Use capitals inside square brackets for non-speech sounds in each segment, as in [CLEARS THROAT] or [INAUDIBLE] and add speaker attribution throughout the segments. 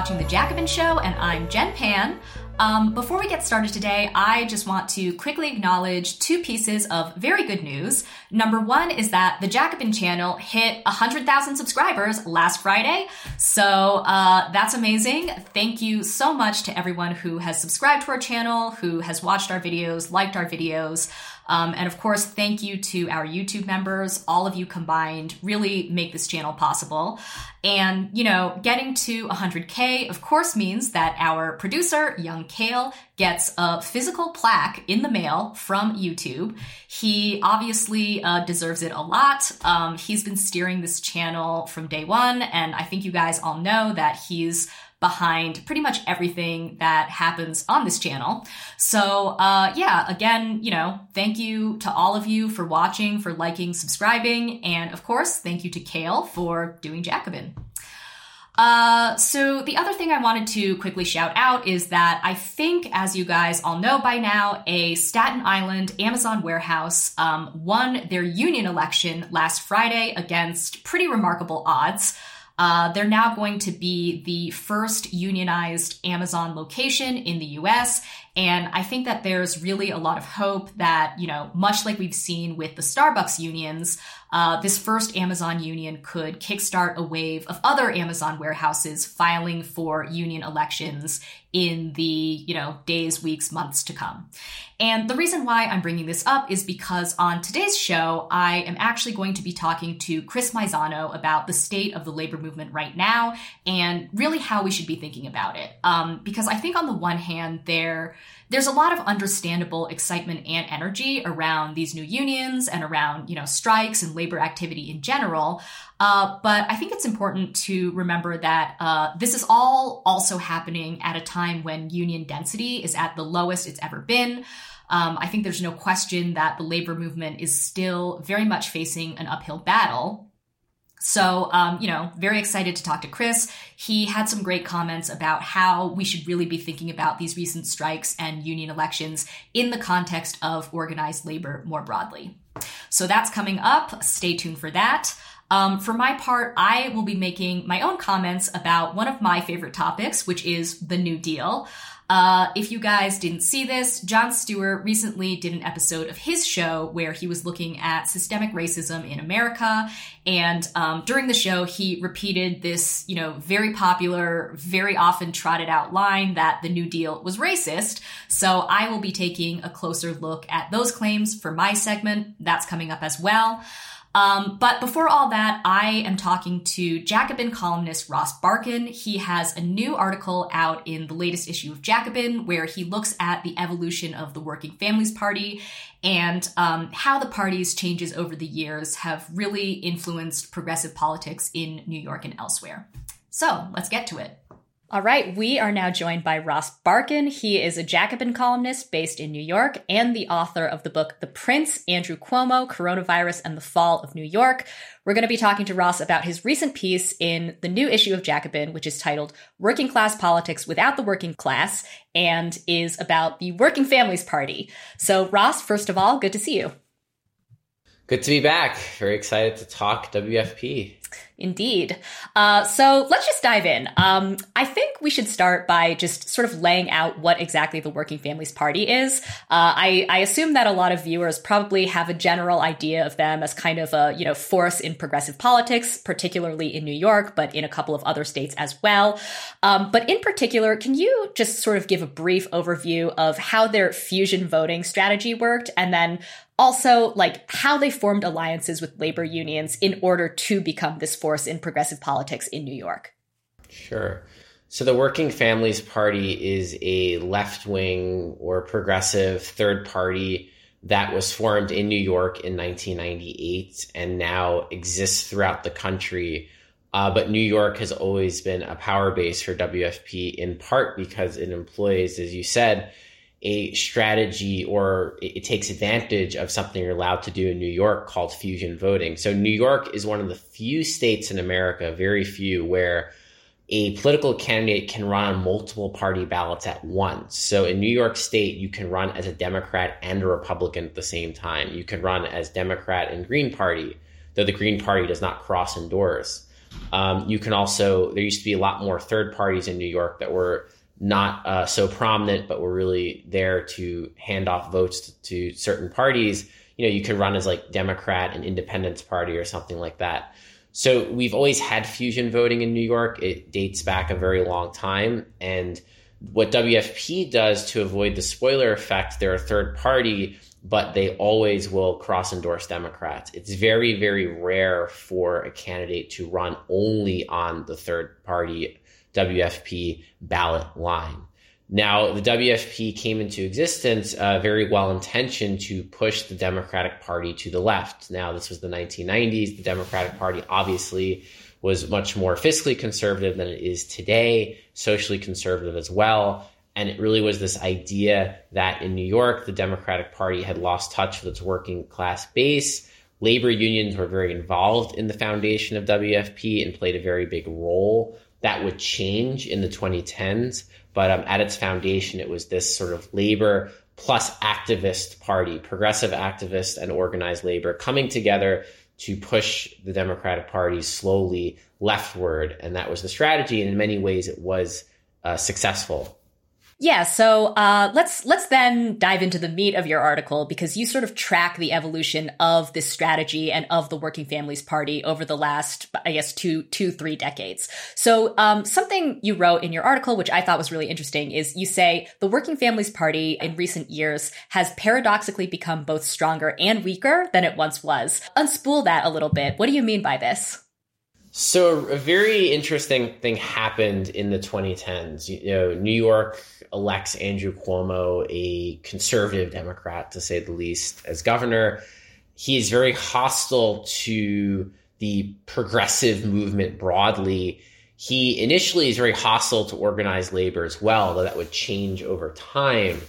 Speaker 1: watching The Jacobin Show, and I'm Jen Pan. Um, before we get started today, I just want to quickly acknowledge two pieces of very good news. Number one is that the Jacobin channel hit 100,000 subscribers last Friday. So uh, that's amazing. Thank you so much to everyone who has subscribed to our channel, who has watched our videos, liked our videos. Um, and of course, thank you to our YouTube members. All of you combined really make this channel possible. And, you know, getting to 100K, of course, means that our producer, Young Kale, gets a physical plaque in the mail from YouTube. He obviously uh, deserves it a lot. Um, he's been steering this channel from day one, and I think you guys all know that he's behind pretty much everything that happens on this channel. So, uh, yeah, again, you know, thank you to all of you for watching, for liking, subscribing, and of course, thank you to Kale for doing Jacobin. Uh, so the other thing I wanted to quickly shout out is that I think, as you guys all know by now, a Staten Island Amazon warehouse um, won their union election last Friday against pretty remarkable odds. Uh, they're now going to be the first unionized Amazon location in the US. And I think that there's really a lot of hope that, you know, much like we've seen with the Starbucks unions, uh, this first Amazon union could kickstart a wave of other Amazon warehouses filing for union elections in the, you know, days, weeks, months to come. And the reason why I'm bringing this up is because on today's show, I am actually going to be talking to Chris Maisano about the state of the labor movement right now and really how we should be thinking about it. Um, because I think on the one hand, there there's a lot of understandable excitement and energy around these new unions and around you know strikes and labor activity in general. Uh, but I think it's important to remember that uh, this is all also happening at a time when union density is at the lowest it's ever been. Um, I think there's no question that the labor movement is still very much facing an uphill battle. So, um, you know, very excited to talk to Chris. He had some great comments about how we should really be thinking about these recent strikes and union elections in the context of organized labor more broadly. So that's coming up. Stay tuned for that. Um, for my part, I will be making my own comments about one of my favorite topics, which is the New Deal. Uh, if you guys didn't see this, Jon Stewart recently did an episode of his show where he was looking at systemic racism in America. And um, during the show, he repeated this, you know, very popular, very often trotted out line that the New Deal was racist. So I will be taking a closer look at those claims for my segment. That's coming up as well. Um, but before all that, I am talking to Jacobin columnist Ross Barkan. He has a new article out in the latest issue of Jacobin where he looks at the evolution of the Working Families Party and um, how the party's changes over the years have really influenced progressive politics in New York and elsewhere. So let's get to it. All right, we are now joined by Ross Barkan. He is a Jacobin columnist based in New York and the author of the book The Prince, Andrew Cuomo, Coronavirus and the Fall of New York. We're going to be talking to Ross about his recent piece in the new issue of Jacobin, which is titled Working Class Politics Without the Working Class and is about the Working Families Party. So, Ross, first of all, good to see you.
Speaker 2: Good to be back. Very excited to talk WFP.
Speaker 1: Indeed. Uh, so let's just dive in. Um, I think we should start by just sort of laying out what exactly the Working Families Party is. Uh, I, I, assume that a lot of viewers probably have a general idea of them as kind of a you know force in progressive politics, particularly in New York, but in a couple of other states as well. Um, but in particular, can you just sort of give a brief overview of how their fusion voting strategy worked, and then also like how they formed alliances with labor unions in order to become this force in progressive politics in New York.
Speaker 2: Sure. So the Working Families Party is a left wing or progressive third party that was formed in New York in 1998 and now exists throughout the country Uh, but New York has always been a power base for WFP in part because it employs, as you said, a strategy or it takes advantage of something you're allowed to do in New York called fusion voting. So New York is one of the few states in America, very few, where a political candidate can run on multiple party ballots at once. So in New York State, you can run as a Democrat and a Republican at the same time. You can run as Democrat and Green Party, though the Green Party does not cross endorse. Um, you can also, there used to be a lot more third parties in New York that were not uh, so prominent, but were really there to hand off votes to, to certain parties. You know, you could run as like Democrat and Independence Party or something like that. So we've always had fusion voting in New York. It dates back a very long time. And what WFP does to avoid the spoiler effect, they're a third party, but they always will cross endorse Democrats. It's very, very rare for a candidate to run only on the third party WFP ballot line. Now, the WFP came into existence uh, very well intentioned to push the Democratic Party to the left. Now, this was the 1990s. The Democratic Party obviously was much more fiscally conservative than it is today, socially conservative as well. And it really was this idea that in New York, the Democratic Party had lost touch with its working class base. Labor unions were very involved in the foundation of WFP and played a very big role that would change in the 2010s. But um, at its foundation, it was this sort of labor plus activist party, progressive activists and organized labor coming together to push the Democratic Party slowly leftward. And that was the strategy. And in many ways, it was uh, successful.
Speaker 1: Yeah, so uh, let's let's then dive into the meat of your article because you sort of track the evolution of this strategy and of the Working Families Party over the last, I guess, two two three decades. So um, something you wrote in your article, which I thought was really interesting, is you say the Working Families Party in recent years has paradoxically become both stronger and weaker than it once was. Unspool that a little bit. What do you mean by this?
Speaker 2: So a very interesting thing happened in the 2010s. You know, New York elects Andrew Cuomo, a conservative Democrat to say the least, as governor. He is very hostile to the progressive movement broadly. He initially is very hostile to organized labor as well, though that would change over time.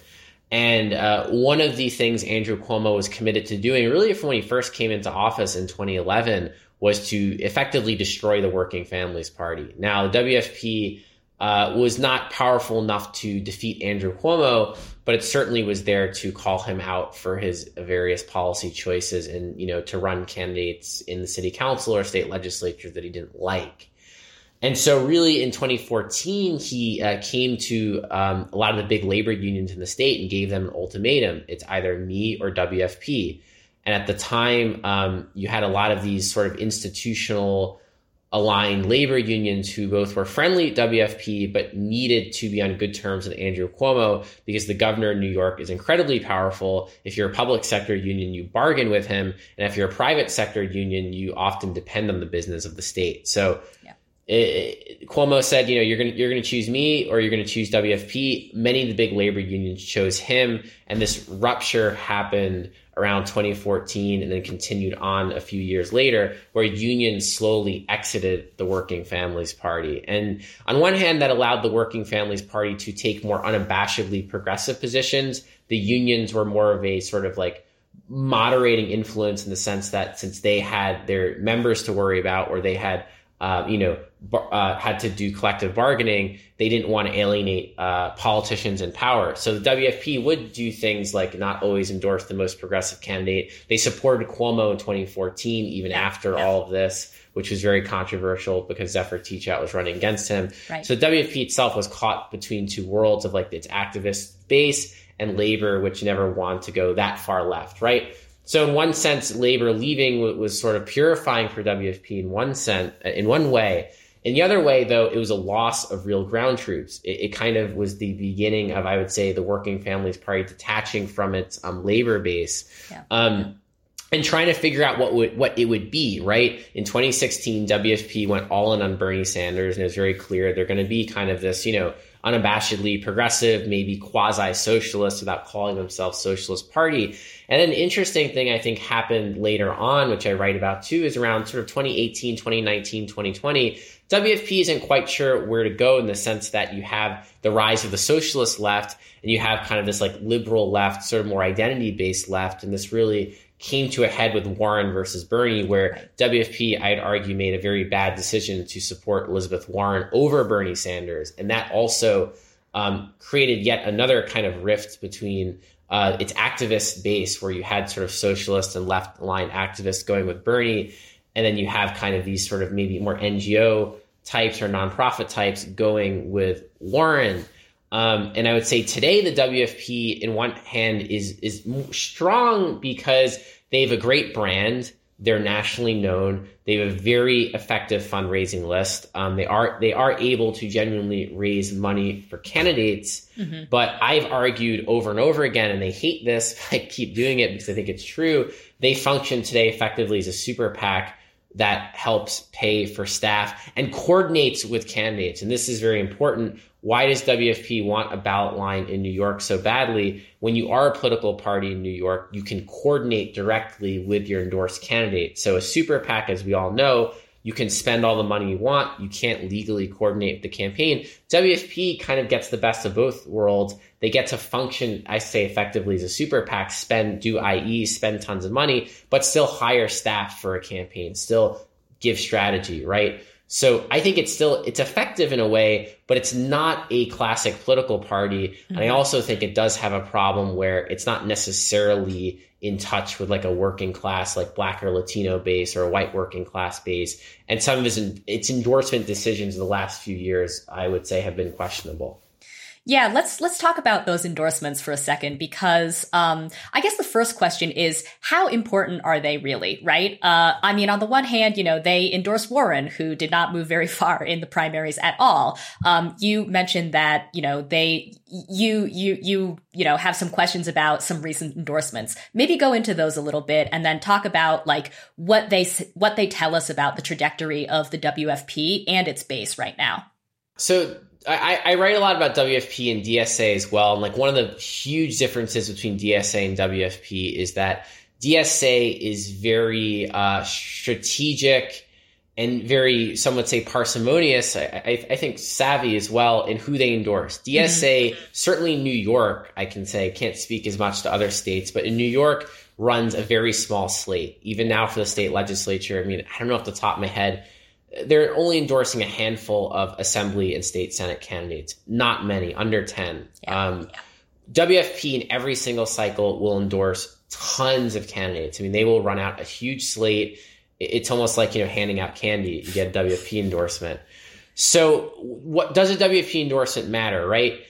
Speaker 2: And uh, one of the things Andrew Cuomo was committed to doing, really from when he first came into office in 2011, was to effectively destroy the Working Families Party. Now, the WFP uh, was not powerful enough to defeat Andrew Cuomo, but it certainly was there to call him out for his various policy choices and you know to run candidates in the city council or state legislature that he didn't like. And so, really, in 2014, he uh, came to um, a lot of the big labor unions in the state and gave them an ultimatum: it's either me or WFP. And at the time, um, you had a lot of these sort of institutional aligned labor unions who both were friendly at WFP but needed to be on good terms with Andrew Cuomo because the governor of New York is incredibly powerful. If you're a public sector union, you bargain with him, and if you're a private sector union, you often depend on the business of the state. So. Yeah. It, Cuomo said, you know, you're to you're to choose me or you're to choose WFP. Many of the big labor unions chose him, and this rupture happened around 2014 and then continued on a few years later, where unions slowly exited the Working Families Party. And on one hand, that allowed the Working Families Party to take more unabashedly progressive positions. The unions were more of a sort of like moderating influence in the sense that since they had their members to worry about or they had uh, you know, uh, had to do collective bargaining, they didn't want to alienate uh, politicians in power. So the WFP would do things like not always endorse the most progressive candidate. They supported Cuomo in 2014, even after yeah. all of this, which was very controversial because Zephyr Teachout was running against him. Right. So WFP itself was caught between two worlds of like its activist base and labor, which never wanted to go that far left, right? So in one sense, labor leaving was sort of purifying for WFP in one sense, in one way. In the other way, though, it was a loss of real ground troops. It, it kind of was the beginning of, I would say, the Working Families Party detaching from its um, labor base. Yeah. Um, and trying to figure out what would what it would be. Right in 2016, WFP went all in on Bernie Sanders, and it was very clear they're going to be kind of this, you know, unabashedly progressive, maybe quasi socialist, without calling themselves socialist party. And an interesting thing I think happened later on, which I write about too, is around sort of 2018, 2019, 2020. WFP isn't quite sure where to go in the sense that you have the rise of the socialist left and you have kind of this like liberal left, sort of more identity based left. And this really came to a head with Warren versus Bernie, where WFP, I'd argue, made a very bad decision to support Elizabeth Warren over Bernie Sanders. And that also um, created yet another kind of rift between uh, its activist base, where you had sort of socialist and left line activists going with Bernie. And then you have kind of these sort of maybe more NGO types or nonprofit types going with Warren. Um, and I would say today the WFP, in one hand, is is strong because they have a great brand. They're nationally known. They have a very effective fundraising list. Um, they are they are able to genuinely raise money for candidates. Mm-hmm. But I've argued over and over again, and they hate this. [LAUGHS] I keep doing it because I think it's true. They function today effectively as a super PAC that helps pay for staff and coordinates with candidates. And this is very important. Why does WFP want a ballot line in New York so badly? When you are a political party in New York, you can coordinate directly with your endorsed candidate. So a super PAC, as we all know, you can spend all the money you want. You can't legally coordinate the campaign. WFP kind of gets the best of both worlds. They get to function, I say effectively as a super PAC, spend, do IE, spend tons of money, but still hire staff for a campaign, still give strategy, right? So I think it's still it's effective in a way, but it's not a classic political party. Mm-hmm. And I mm-hmm. also think it does have a problem where it's not necessarily in touch with like a working class, like black or Latino base or a white working class base. And some of its its endorsement decisions in the last few years, I would say, have been questionable.
Speaker 1: Yeah, let's let's talk about those endorsements for a second because um, I guess the first question is how important are they really, right? Uh, I mean, on the one hand, you know, they endorsed Warren, who did not move very [LAUGHS] far in the primaries at all. Um, you mentioned that you know they you you you you know have some questions about some recent endorsements. Maybe go into those a little bit and then talk about like what they what they tell us about the trajectory of the WFP and its base right now.
Speaker 2: So I, I, write a lot about WFP and DSA as well. And like one of the huge differences between DSA and WFP is that DSA is very uh, strategic and very, some would say parsimonious. I, I, I, think savvy as well in who they endorse. DSA, mm-hmm. certainly New York, I can say, can't speak as much to other states, but in New York runs a very small slate. Even now for the state legislature, I mean, I don't know off the top of my head they're only endorsing a handful of assembly and state senate candidates, not many, under 10. Yeah, um, yeah. WFP in every single cycle will endorse tons of candidates. I mean, they will run out a huge slate. It's almost like, you know, handing out candy. You get a WFP endorsement. So what does a WFP endorsement matter, right?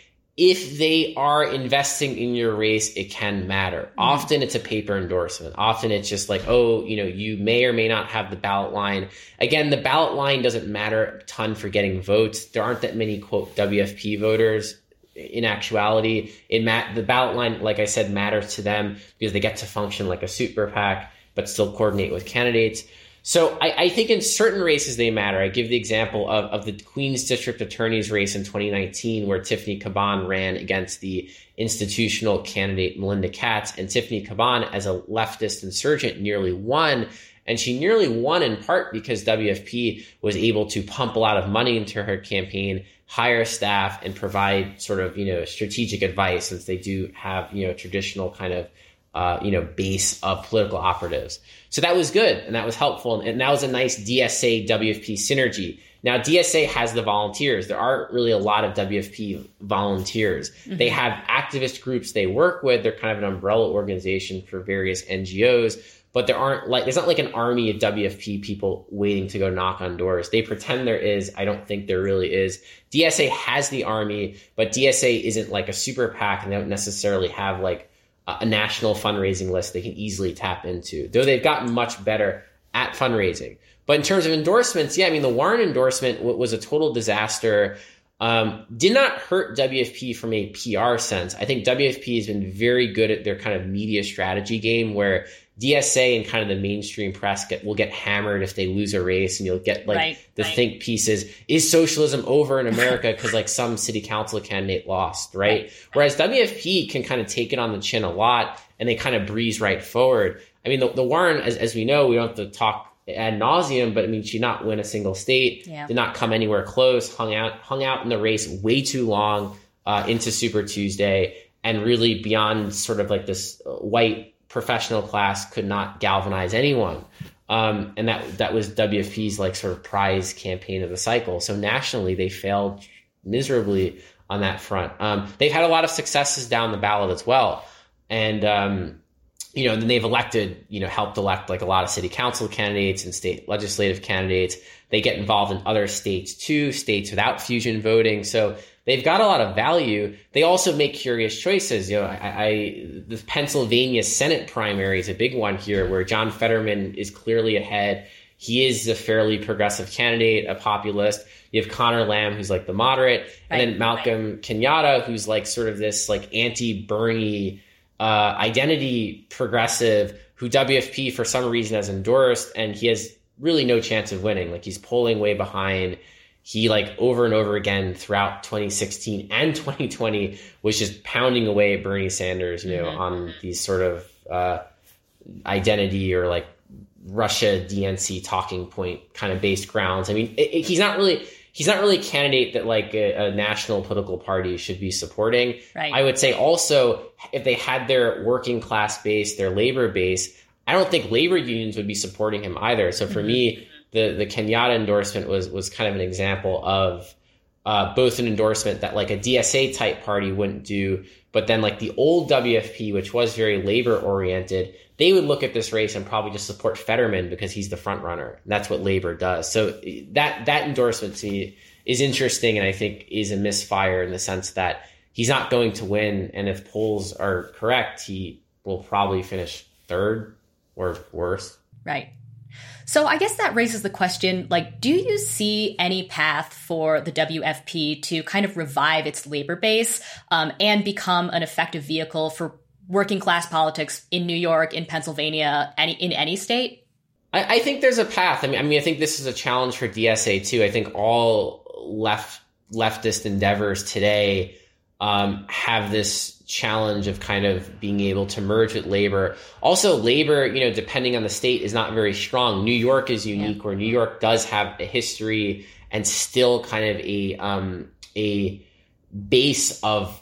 Speaker 2: If they are investing in your race, it can matter. Mm-hmm. Often it's a paper endorsement. Often it's just like, oh, you know, you may or may not have the ballot line. Again, the ballot line doesn't matter a ton for getting votes. There aren't that many quote WFP voters. In actuality, it mat- the ballot line, like I said, matters to them because they get to function like a super PAC, but still coordinate with candidates. So I, I, think in certain races they matter. I give the example of, of the Queens District Attorney's race in 2019, where Tiffany Caban ran against the institutional candidate Melinda Katz, and Tiffany Caban, as a leftist insurgent, nearly won. And she nearly won in part because WFP was able to pump a lot of money into her campaign, hire staff, and provide sort of you know strategic advice, since they do have you know traditional kind of uh, you know, base of political operatives. So that was good and that was helpful. And that was a nice DSA WFP synergy. Now, DSA has the volunteers. There aren't really a lot of WFP volunteers. Mm-hmm. They have activist groups they work with. They're kind of an umbrella organization for various NGOs, but there aren't like, there's not like an army of WFP people waiting to go knock on doors. They pretend there is. I don't think there really is. DSA has the army, but DSA isn't like a super PAC and they don't necessarily have like a national fundraising list they can easily tap into, though they've gotten much better at fundraising. But in terms of endorsements, yeah, I mean, the Warren endorsement was a total disaster. Um, did not hurt WFP from a PR sense. I think WFP has been very good at their kind of media strategy game where DSA and kind of the mainstream press get will get hammered if they lose a race, and you'll get like
Speaker 1: Right,
Speaker 2: the
Speaker 1: right.
Speaker 2: think pieces: is socialism over in America because like some city council candidate lost, right? Whereas WFP can kind of take it on the chin a lot, and they kind of breeze right forward. I mean, the, the Warren, as, as we know, we don't have to talk ad nauseum, but I mean, she did not win a single state,
Speaker 1: Yeah.
Speaker 2: did not come anywhere close, hung out hung out in the race way too long uh, into Super Tuesday, and really beyond sort of like this uh, white professional class could not galvanize anyone. Um, and that that was WFP's like sort of prize campaign of the cycle. So nationally, they failed miserably on that front. Um, they've had a lot of successes down the ballot as well, and um, you know, then they've elected, you know, helped elect like a lot of city council candidates and state legislative candidates. They get involved in other states too, states without fusion voting. So they've got a lot of value. They also make curious choices. You know, I, I the Pennsylvania Senate primary is a big one here, where John Fetterman is clearly ahead. He is a fairly progressive candidate, a populist. You have Conor Lamb, who's like the moderate, and then Malcolm Kenyatta, who's like sort of this like anti-Bernie uh, identity progressive who WFP for some reason has endorsed, and he has really no chance of winning. Like he's polling way behind. He like over and over again throughout 2016 and 2020 was just pounding away at Bernie Sanders, you know,
Speaker 1: Mhm.
Speaker 2: on these sort of uh, identity or like Russia DNC talking point kind of based grounds. I mean, it, it- he's not really he's not really a candidate that like a, a national political party should be supporting.
Speaker 1: Right.
Speaker 2: I would say also if they had their working class base, their labor base, I don't think labor unions would be supporting him either. So for me, the the Kenyatta endorsement was was kind of an example of uh, both an endorsement that like a DSA type party wouldn't do, but then like the old WFP, which was very labor oriented, they would look at this race and probably just support Fetterman because he's the front runner. That's what labor does. So that that endorsement to me is interesting, and I think is a misfire in the sense that he's not going to win, and if polls are correct, he will probably finish third or worse.
Speaker 1: Right. So I guess that raises the question like, do you see any path for the WFP to kind of revive its labor base um, and become an effective vehicle for working class politics in New York, in Pennsylvania, any in any state?
Speaker 2: I, I think there's a path. I mean, I mean, I think this is a challenge for DSA too. I think all left leftist endeavors today um, have this challenge of kind of being able to merge with labor. Also, labor, you know, depending on the state, is not very strong. New York is unique, where New York does have a history and still kind of a um, a base of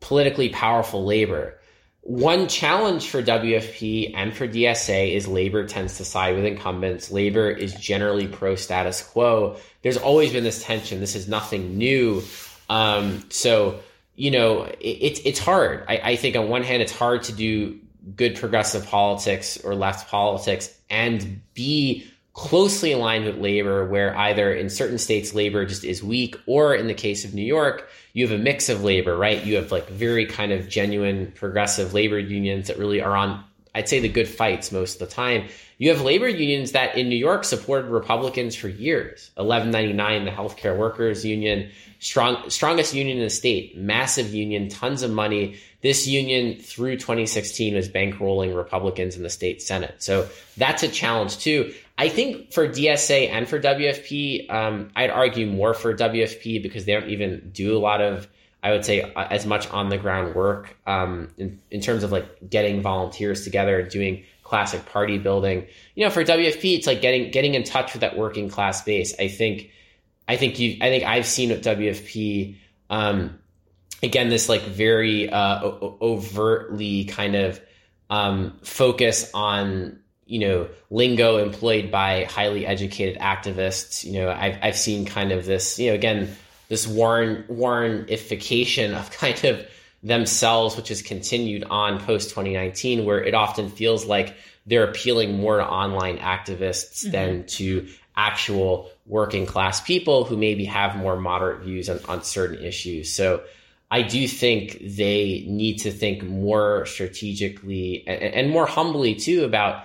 Speaker 2: politically powerful labor. One challenge for WFP and for DSA is labor tends to side with incumbents. Labor is generally pro status quo. There's always been this tension. This is nothing new. Um, so, you know, it, it's it's hard. I, I think on one hand, it's hard to do good progressive politics or left politics and be closely aligned with labor, where either in certain states labor just is weak, or in the case of New York, you have a mix of labor, right? You have like very kind of genuine progressive labor unions that really are on, I'd say, the good fights most of the time. You have labor unions that in New York supported Republicans for years. 1199, the healthcare workers union, strong, strongest union in the state, massive union, tons of money. This union through 2016 was bankrolling Republicans in the state Senate. So that's a challenge too. I think for DSA and for WFP, um, I'd argue more for WFP because they don't even do a lot of, I would say, uh, as much on the ground work um, in, in terms of like getting volunteers together and doing classic party building. You know, for WFP, it's like getting getting in touch with that working class base. I think, I think you, I think I've seen at WFP. Um, again, this like very uh, overtly kind of um, focus on you know lingo employed by highly educated activists. You know, I've I've seen kind of this you know again this Warren Warrenification of [LAUGHS] kind of themselves, which has continued on post 2019, where it often feels like they're appealing more to online activists mm-hmm. than to actual working class people who maybe have more moderate views on, on certain issues. So I do think they need to think more strategically and, and more humbly too about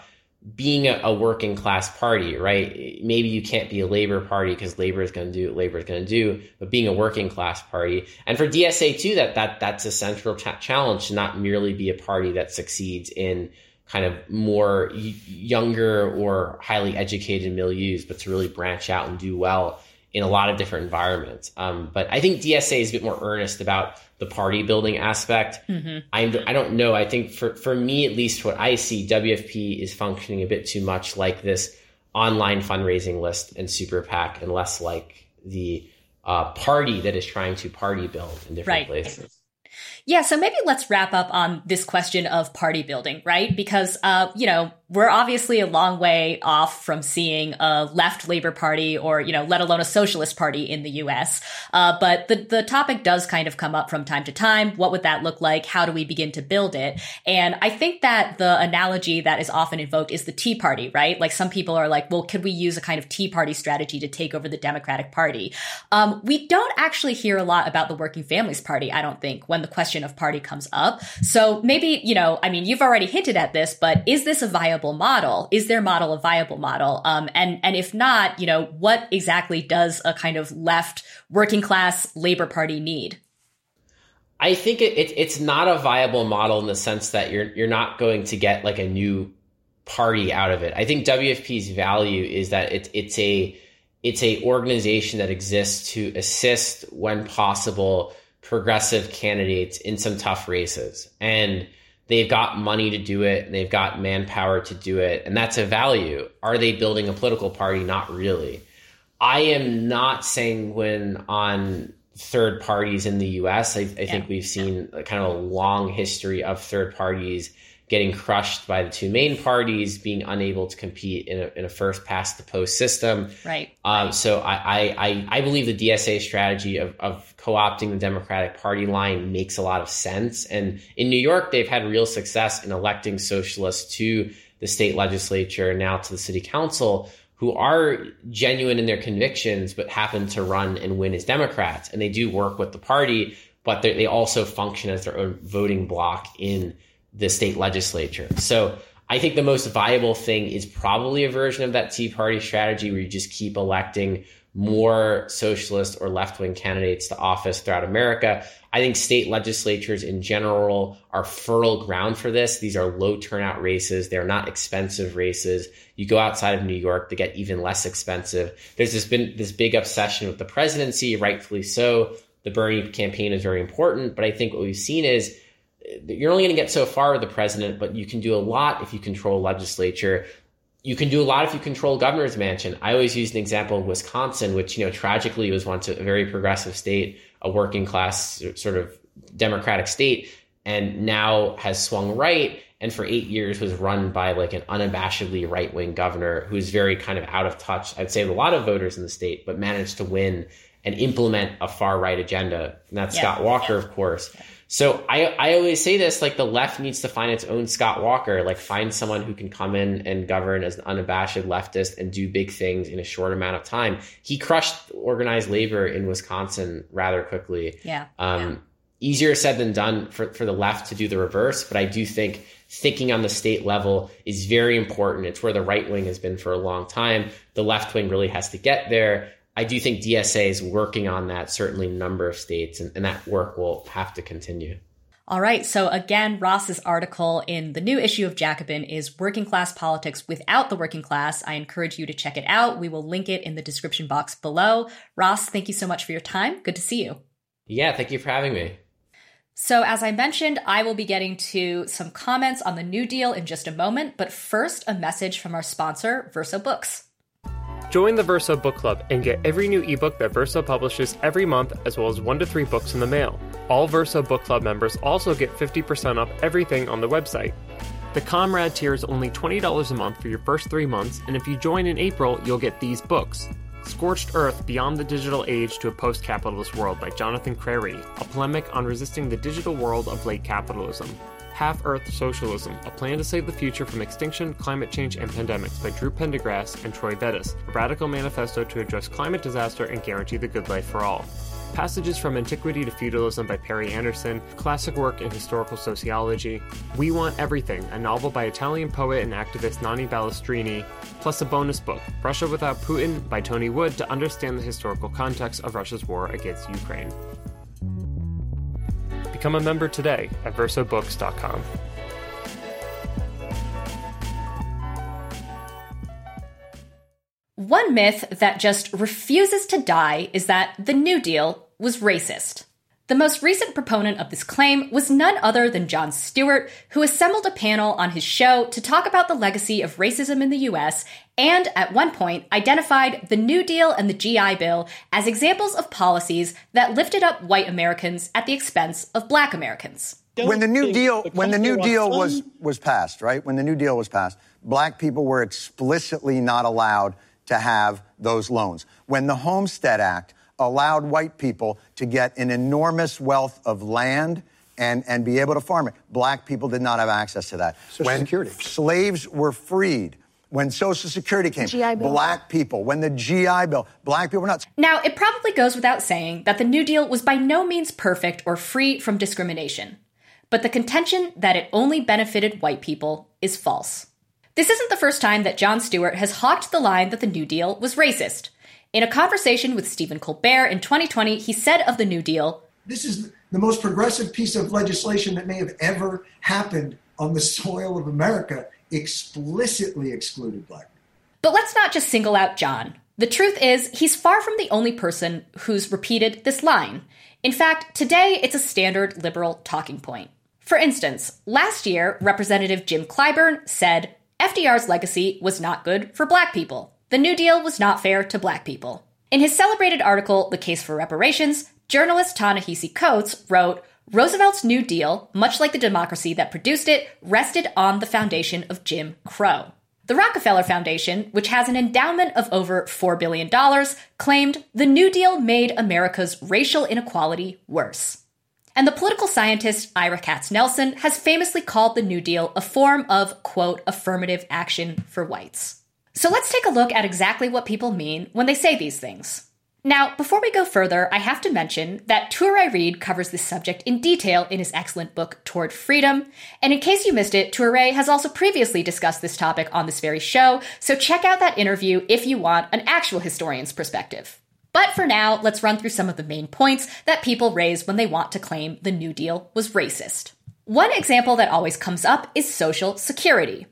Speaker 2: being a, a, working class party, right? Maybe you can't be a labor party because labor is going to do what labor is going to do, but being a working class party, and for DSA too, that that that's a central cha- challenge to not merely be a party that succeeds in kind of more y- younger or highly educated milieux, but to really branch out and do well in a lot of different environments. Um, but I think DSA is a bit more earnest about the party building aspect. Mm-hmm. I, I don't know. I think for, for me, at least what I see, WFP is functioning a bit too much like this online fundraising list and super PAC and less like the uh, party that is trying to party build in different right. places.
Speaker 1: Yeah, so maybe let's wrap up on this question of party building, right? Because, uh, you know, we're obviously a long way off from seeing a left Labor Party or, you know, let alone a socialist party in the US. Uh, but the, the topic does kind of come up from time to time. What would that look like? How do we begin to build it? And I think that the analogy that is often invoked is the Tea Party, right? Like some people are like, well, could we use a kind of Tea Party strategy to take over the Democratic Party? Um, we don't actually hear a lot about the Working Families Party, I don't think, when the question of party comes up. So maybe, you know, I mean, you've already hinted at this, but is this a viable viable model? Is their model a viable model? Um, and and if not, you know, what exactly does a kind of left working class labor party need?
Speaker 2: I think it, it, it's not a viable model in the sense that you're you're not going to get like a new party out of it. I think WFP's value is that it's it's a it's a organization that exists to assist when possible progressive candidates in some tough races. And they've got money to do it. And they've got manpower to do it. And that's a value. Are they building a political party? Not really. I am not sanguine on third parties in the us i, I yeah. think we've seen kind of a long history of third parties getting crushed by the two main parties, being unable to compete in a, in a first past the post system.
Speaker 1: Right.
Speaker 2: Um, so I, I, I believe the DSA strategy of, of co opting the Democratic Party line makes a lot of sense. And in New York, they've had real success in electing socialists to the state legislature, and now to the city council, who are genuine in their convictions, but happen to run and win as Democrats. And they do work with the party, but they also function as their own voting bloc in the state legislature. So I think the most viable thing is probably a version of that Tea Party strategy where you just keep electing more socialist or left wing candidates to office throughout America. I think state legislatures in general are fertile ground for this. These are low turnout races. They're not expensive races. You go outside of New York, they get even less expensive. There's this been this big obsession with the presidency, rightfully so. The Bernie campaign is very important, but I think what we've seen is you're only going to get so far with the president, but you can do a lot if you control legislature. You can do a lot if you control governor's mansion. I always use an example of Wisconsin, which you know tragically was once a very progressive state, a working class sort of democratic state, and now has swung right. And for eight years was run by like an unabashedly right wing governor who's very kind of out of touch. I'd say with a lot of voters in the state, but managed to win and implement a far right agenda. And that's yeah. Scott Walker, of course. So I I always say this like the left needs to find its own Scott Walker, like find someone who can come in and govern as an unabashed leftist and do big things in a short amount of time. He crushed organized labor in Wisconsin rather quickly.
Speaker 1: Yeah.
Speaker 2: Um,
Speaker 1: yeah.
Speaker 2: Easier said than done for, for the left to do the reverse, but I do think thinking on the state level is very important. It's where the right wing has been for a long time. The left wing really has to get there. I do think DSA is working on that, certainly number of states, and, and that work will have to continue.
Speaker 1: All right. So again, Ross's article in the new issue of Jacobin is Working Class Politics Without the Working Class. I encourage you to check it out. We will link it in the description box below. Ross, thank you so much for your time. Good to see you.
Speaker 2: Yeah, thank you for having me.
Speaker 1: So, as I mentioned, I will be getting to some comments on the New Deal in just a moment, but first, a message from our sponsor, Verso Books.
Speaker 3: Join the Verso Book Club and get every new ebook that Verso publishes every month, as well as one to three books in the mail. All Verso Book Club members also get 50% off everything on the website. The Comrade tier is only $20 a month for your first three months, and if you join in April, you'll get these books Scorched Earth Beyond the Digital Age to a Post Capitalist World by Jonathan Crary, a polemic on resisting the digital world of late capitalism. Half Earth Socialism, a plan to save the future from extinction, climate change, and pandemics by Drew Pendergrass and Troy Vettese, a radical manifesto to address climate disaster and guarantee the good life for all. Passages from Antiquity to Feudalism by Perry Anderson, classic work in historical sociology, We Want Everything, a novel by Italian poet and activist Nanni Balestrini, plus a bonus book, Russia Without Putin by Tony Wood to understand the historical context of Russia's war against Ukraine. Become a member today at versobooks.com.
Speaker 1: One myth that just refuses to die is that the New Deal was racist. The most recent proponent of this claim was none other than Jon Stewart, who assembled a panel on his show to talk about the legacy of racism in the US and, at one point, identified the New Deal and the GI Bill as examples of policies that lifted up white Americans at the expense of black Americans.
Speaker 4: When the New Deal, when the New Deal was, was passed, right? When the New Deal was passed, black people were explicitly not allowed to have those loans. When the Homestead Act allowed white people to get an enormous wealth of land and, and be able to farm it. Black people did not have access to that.
Speaker 5: Social
Speaker 4: when
Speaker 5: Security.
Speaker 4: slaves were freed, when Social Security came,
Speaker 6: GI Bill.
Speaker 4: black people, when the GI Bill, black people were not.
Speaker 1: Now, it probably goes without saying that the New Deal was by no means perfect or free from discrimination. But the contention that it only benefited white people is false. This isn't the first time that Jon Stewart has hawked the line that the New Deal was racist. In a conversation with Stephen Colbert in 2020, he said of the New Deal,
Speaker 5: This is the most progressive piece of legislation that may have ever happened on the [LAUGHS] soil of America, explicitly excluded black people.
Speaker 1: But let's not just single out Jon. The truth is, he's far from the only person who's repeated this line. In fact, today it's a standard liberal talking point. For instance, last year, Representative Jim Clyburn said FDR's legacy was not good for black people. The New Deal was not fair to black people. In his celebrated article, The Case for Reparations, journalist Ta-Nehisi Coates wrote Roosevelt's New Deal, much like the democracy that produced it, rested on the foundation of Jim Crow. The Rockefeller Foundation, which has an endowment of over $4 billion, claimed the New Deal made America's racial inequality worse. And the political scientist Ira Katznelson has famously called the New Deal a form of, quote, affirmative action for whites. So let's take a look at exactly what people mean when they say these things. Now, before we go further, I have to mention that Toure Reed covers this subject in detail in his excellent book, Toward Freedom. And in case you missed it, Toure has also previously discussed this topic on this very show, so check out that interview if you want an actual historian's perspective. But for now, let's run through some of the main points that people raise when they want to claim the New Deal was racist. One example that always comes up is Social Security.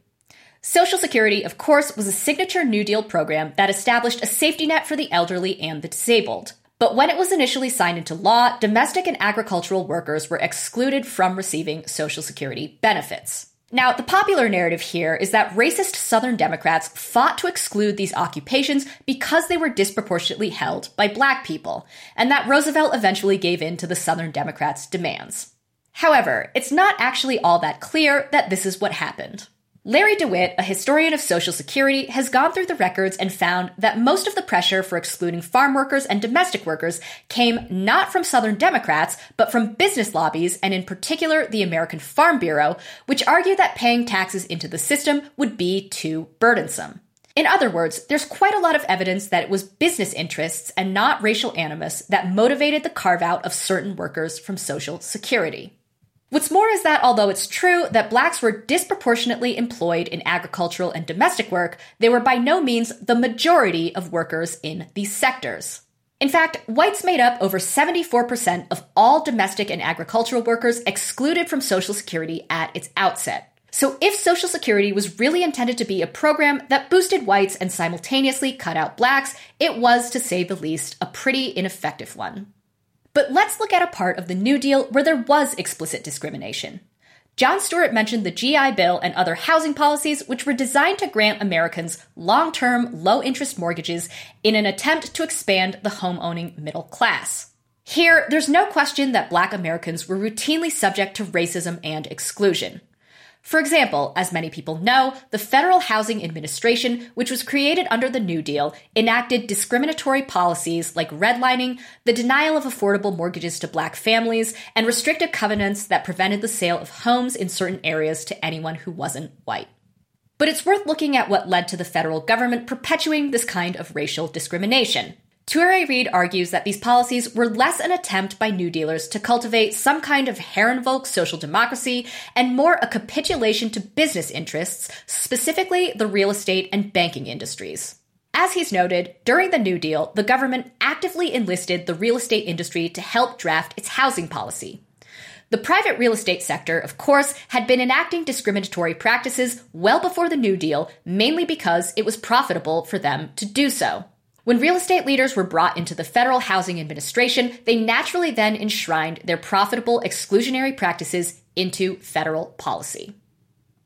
Speaker 1: Social Security, of course, was a signature New Deal program that established a safety net for the elderly and the disabled. But when it was initially signed into law, domestic and agricultural workers were excluded from receiving Social Security benefits. Now, the popular narrative here is that racist Southern Democrats fought to exclude these occupations because they were disproportionately held by black people, and that Roosevelt eventually gave in to the Southern Democrats' demands. However, it's not actually all that clear that this is what happened. Larry DeWitt, a historian of Social Security, has gone through the records and found that most of the pressure for excluding farm workers and domestic workers came not from Southern Democrats, but from business lobbies, and in particular the American Farm Bureau, which argued that paying taxes into the system would be too burdensome. In other words, there's quite a lot of evidence that it was business interests and not racial animus that motivated the carve out of certain workers from Social Security. What's more is that although it's true that blacks were disproportionately employed in agricultural and domestic work, they were by no means the majority of workers in these sectors. In fact, whites made up over 74% of all domestic and agricultural workers excluded from Social Security at its outset. So, if Social Security was really intended to be a program that boosted whites and simultaneously cut out blacks, it was, to say the least, a pretty ineffective one. But let's look at a part of the New Deal where there was explicit discrimination. Jon Stewart mentioned the GI Bill and other housing policies which were designed to grant Americans long term, low interest mortgages in an attempt to expand the home owning middle class. Here, there's no question that black Americans were routinely subject to racism and exclusion. For example, as many people know, the Federal Housing Administration, which was created under the New Deal, enacted discriminatory policies like redlining, the denial of affordable mortgages to black families, and restrictive covenants that prevented the sale of homes in certain areas to anyone who wasn't white. But it's worth looking at what led to the federal government perpetuating this kind of racial discrimination. Toure Reed argues that these policies were less an attempt by New Dealers to cultivate some kind of Herrenvolk social democracy and more a capitulation to business interests, specifically the real estate and banking industries. As he's noted, during the New Deal, the government actively enlisted the real estate industry to help draft its housing policy. The private real estate sector, of course, had been enacting discriminatory practices well before the New Deal, mainly because it was profitable for them to do so. When real estate leaders were brought into the Federal Housing Administration, they naturally then enshrined their profitable exclusionary practices into federal policy.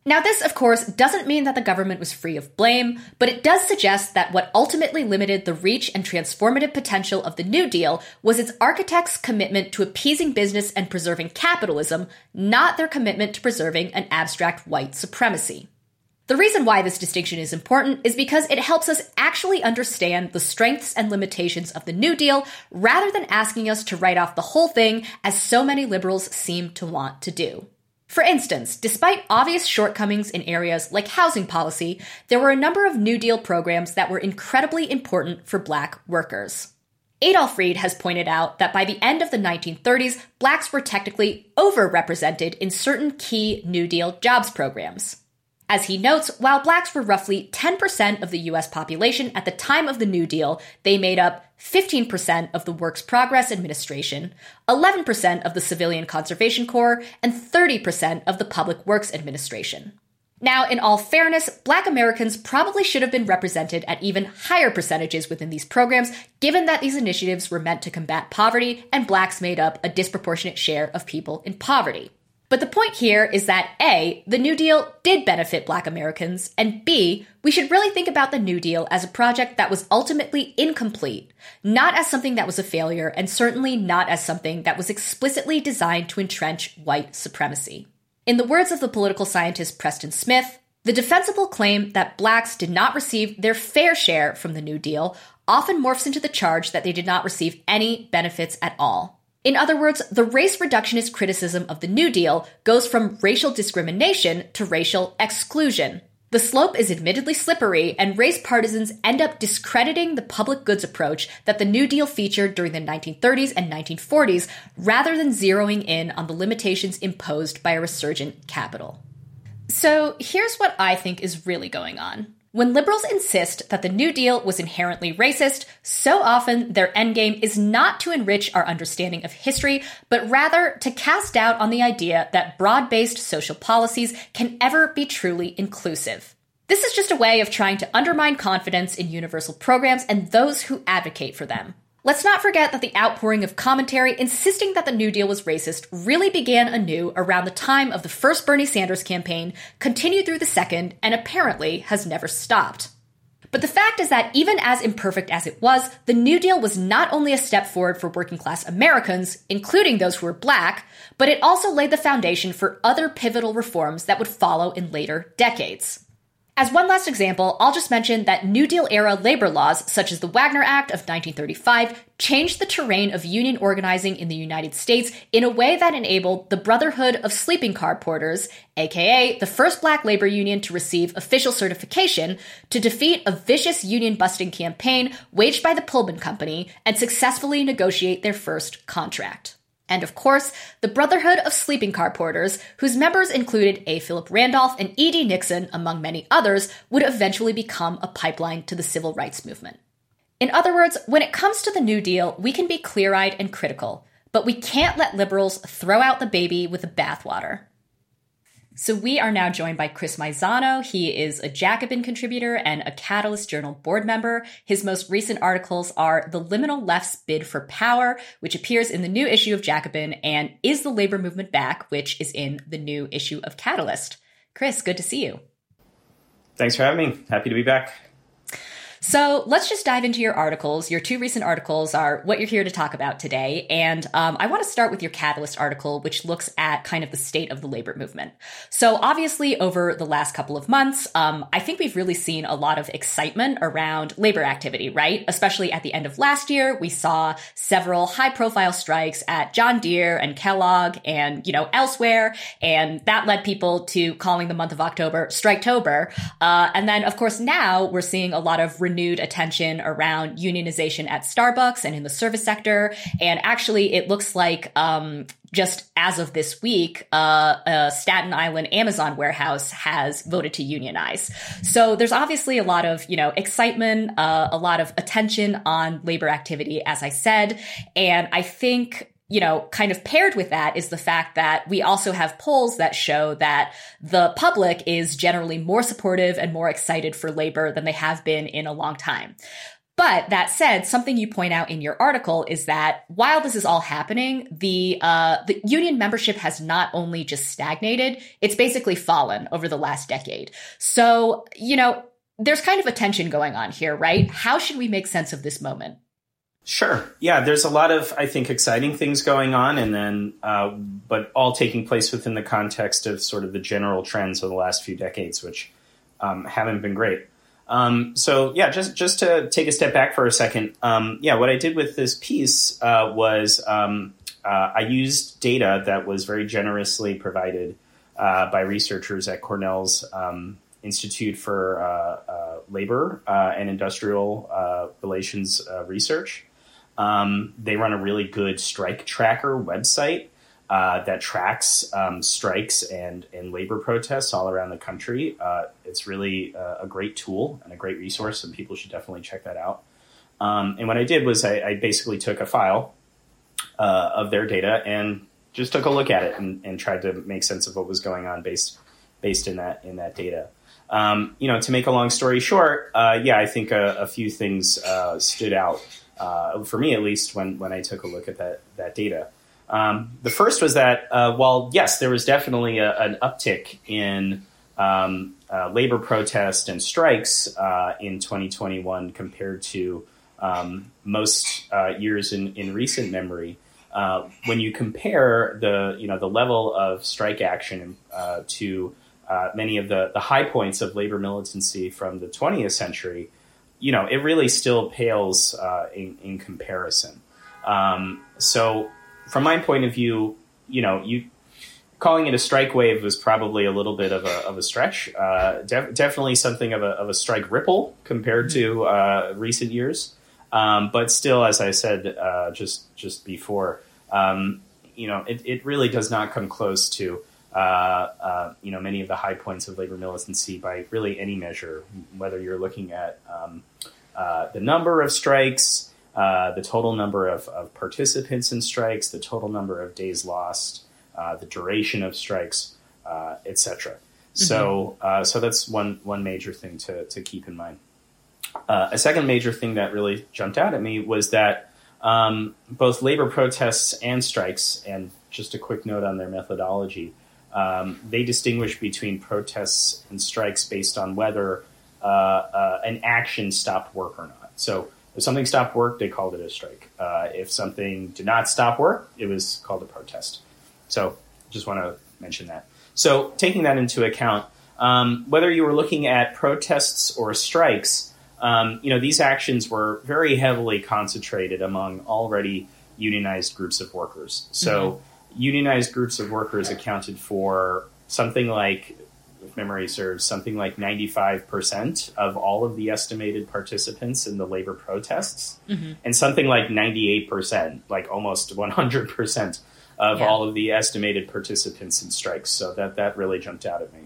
Speaker 1: Now, this, of course, doesn't mean that the government was free of blame, but it does suggest that what ultimately limited the reach and transformative potential of the New Deal was its architects' commitment to appeasing business and preserving capitalism, not their commitment to preserving an abstract white supremacy. The reason why this distinction is important is because it helps us actually understand the strengths and limitations of the New Deal rather than asking us to write off the whole thing as so many liberals seem to want to do. For instance, despite obvious shortcomings in areas like housing policy, there were a number of New Deal programs that were incredibly important for black workers. Adolph Reed has pointed out that by the end of the 1930s, blacks were technically overrepresented in certain key New Deal jobs programs. As he notes, while blacks were roughly 10% of the US population at the time of the New Deal, they made up 15% of the Works Progress Administration, 11% of the Civilian Conservation Corps, and 30% of the Public Works Administration. Now, in all fairness, black Americans probably should have been represented at even higher percentages within these programs, given that these initiatives were meant to combat poverty and blacks made up a disproportionate share of people in poverty. But the point here is that A, the New Deal did benefit black Americans, and B, we should really think about the New Deal as a project that was ultimately incomplete, not as something that was a failure, and certainly not as something that was explicitly designed to entrench white supremacy. In the words of the political scientist Preston Smith, the defensible claim that blacks did not receive their fair share from the New Deal often morphs into the charge that they did not receive any benefits at all. In other words, the race reductionist criticism of the New Deal goes from racial discrimination to racial exclusion. The slope is admittedly slippery, and race partisans end up discrediting the public goods approach that the New Deal featured during the 1930s and 1940s rather than zeroing in on the limitations imposed by a resurgent capital. So here's what I think is really going on. When liberals insist that the New Deal was inherently racist, so often their endgame is not to enrich our understanding of history, but rather to cast doubt on the idea that broad based social policies can ever be truly inclusive. This is just a way of trying to undermine confidence in universal programs and those who advocate for them. Let's not forget that the outpouring of commentary insisting that the New Deal was racist really began anew around the time of the first Bernie Sanders campaign, continued through the second, and apparently has never stopped. But the fact is that even as imperfect as it was, the New Deal was not only a step forward for working class Americans, including those who were black, but it also laid the foundation for other pivotal reforms that would follow in later decades. As one last example, I'll just mention that New Deal era labor laws, such as the Wagner Act of 1935, changed the terrain of union organizing in the United States in a way that enabled the Brotherhood of Sleeping Car Porters, aka the first black labor union to receive official certification, to defeat a vicious union busting campaign waged by the Pullman Company and successfully negotiate their first contract. And of course, the Brotherhood of Sleeping Car Porters, whose members included A. Philip Randolph and E.D. Nixon, among many others, would eventually become a pipeline to the civil rights movement. In other words, when it comes to the New Deal, we can be clear eyed and critical, but we can't let liberals throw out the baby with the bathwater. So we are now joined by Chris Maisano. He is a Jacobin contributor and a Catalyst Journal board member. His most recent articles are The Liminal Left's Bid for Power, which appears in the new issue of Jacobin, and Is the Labor Movement Back, which is in the new issue of Catalyst. Chris, good to see you.
Speaker 6: Thanks for having me. Happy to be back.
Speaker 1: So let's just dive into your articles. Your two recent articles are what you're here to talk about today. And um, I want to start with your Catalyst article, which looks at kind of the state of the labor movement. So obviously, over the last couple of months, um, I think we've really seen a lot of excitement around labor activity, right? Especially at the end of last year, we saw several high profile strikes at John Deere and Kellogg and, you know, elsewhere. And that led people to calling the month of October Striketober. Uh, and then, of course, now we're seeing a lot of renewed attention around unionization at Starbucks and in the service sector. And actually, it looks like um, just as of this week, uh, a Staten Island Amazon warehouse has voted to unionize. So there's obviously a lot of, you know, excitement, uh, a lot of attention on labor activity, as I said. And I think you know, kind of paired with that is the fact that we also have polls that show that the public is generally more supportive and more excited for labor than they have been in a long time. But that said, something you point out in your article is that while this is all happening, the uh, the union membership has not only just stagnated; it's basically fallen over the last decade. So, you know, there's kind of a tension going on here, right? How should we make sense of this moment?
Speaker 6: Sure. Yeah, there's a lot of I think exciting things going on, and then uh, but all taking place within the context of sort of the general trends of the last few decades, which um, haven't been great. Um, so yeah, just just to take a step back for a second, um, yeah, what I did with this piece uh, was um, uh, I used data that was very generously provided uh, by researchers at Cornell's um, Institute for uh, uh, Labor and Industrial Relations Research. Um, they run a really good strike tracker website uh, that tracks um, strikes and, and labor protests all around the country. Uh, it's really uh, a great tool and a great resource, and people should definitely check that out. Um, and what I did was I, I basically took a file uh, of their data and just took a look at it and, and, tried to make sense of what was going on based based in that in that data. Um, you know, to make a long story short, uh, yeah, I think a, a few things uh, stood out for me at least when when I took a look at that that data. Um, the first was that, uh, while yes, there was definitely a, an uptick in um, uh, labor protest and strikes uh, in 2021 compared to um, most uh, years in, in recent memory. Uh, when you compare the you know the level of strike action uh, to many of the, the high points of labor militancy from the 20th century, you know it really still pales in, in comparison. Um, so from my point of view, you know, you calling it a strike wave was probably a little bit of a, of a stretch. Uh, def- definitely something of a, of a strike ripple compared to uh, recent years. Um, but still, as I said uh, just just before, um, you know, it, it really does not come close to uh, uh, you know many of the high points of labor militancy by really any measure, whether you're looking at um, uh, the number of strikes. Uh, the total number of, of, participants in strikes, the total number of days lost, uh, the duration of strikes, uh, etc. Mm-hmm. So, uh, so that's one one major thing to to keep in mind. Uh, a second major thing that really jumped out at me was that um, both labor protests and strikes, and just a quick note on their methodology, um, they distinguish between protests and strikes based on whether an action stopped work or not. So if something stopped work, they called it a strike. Uh, if something did not stop work, it was called a protest. So just want to mention that. So taking that into account, um, whether you were looking at protests or strikes, um, you know these actions were very heavily concentrated among already unionized groups of workers. So mm-hmm. Unionized groups of workers accounted for something like if memory serves, something like 95% of all of the estimated participants in the labor protests, mm-hmm. and something like 98%, like almost 100% of yeah. all of the estimated participants in strikes. So that, that really jumped out at me.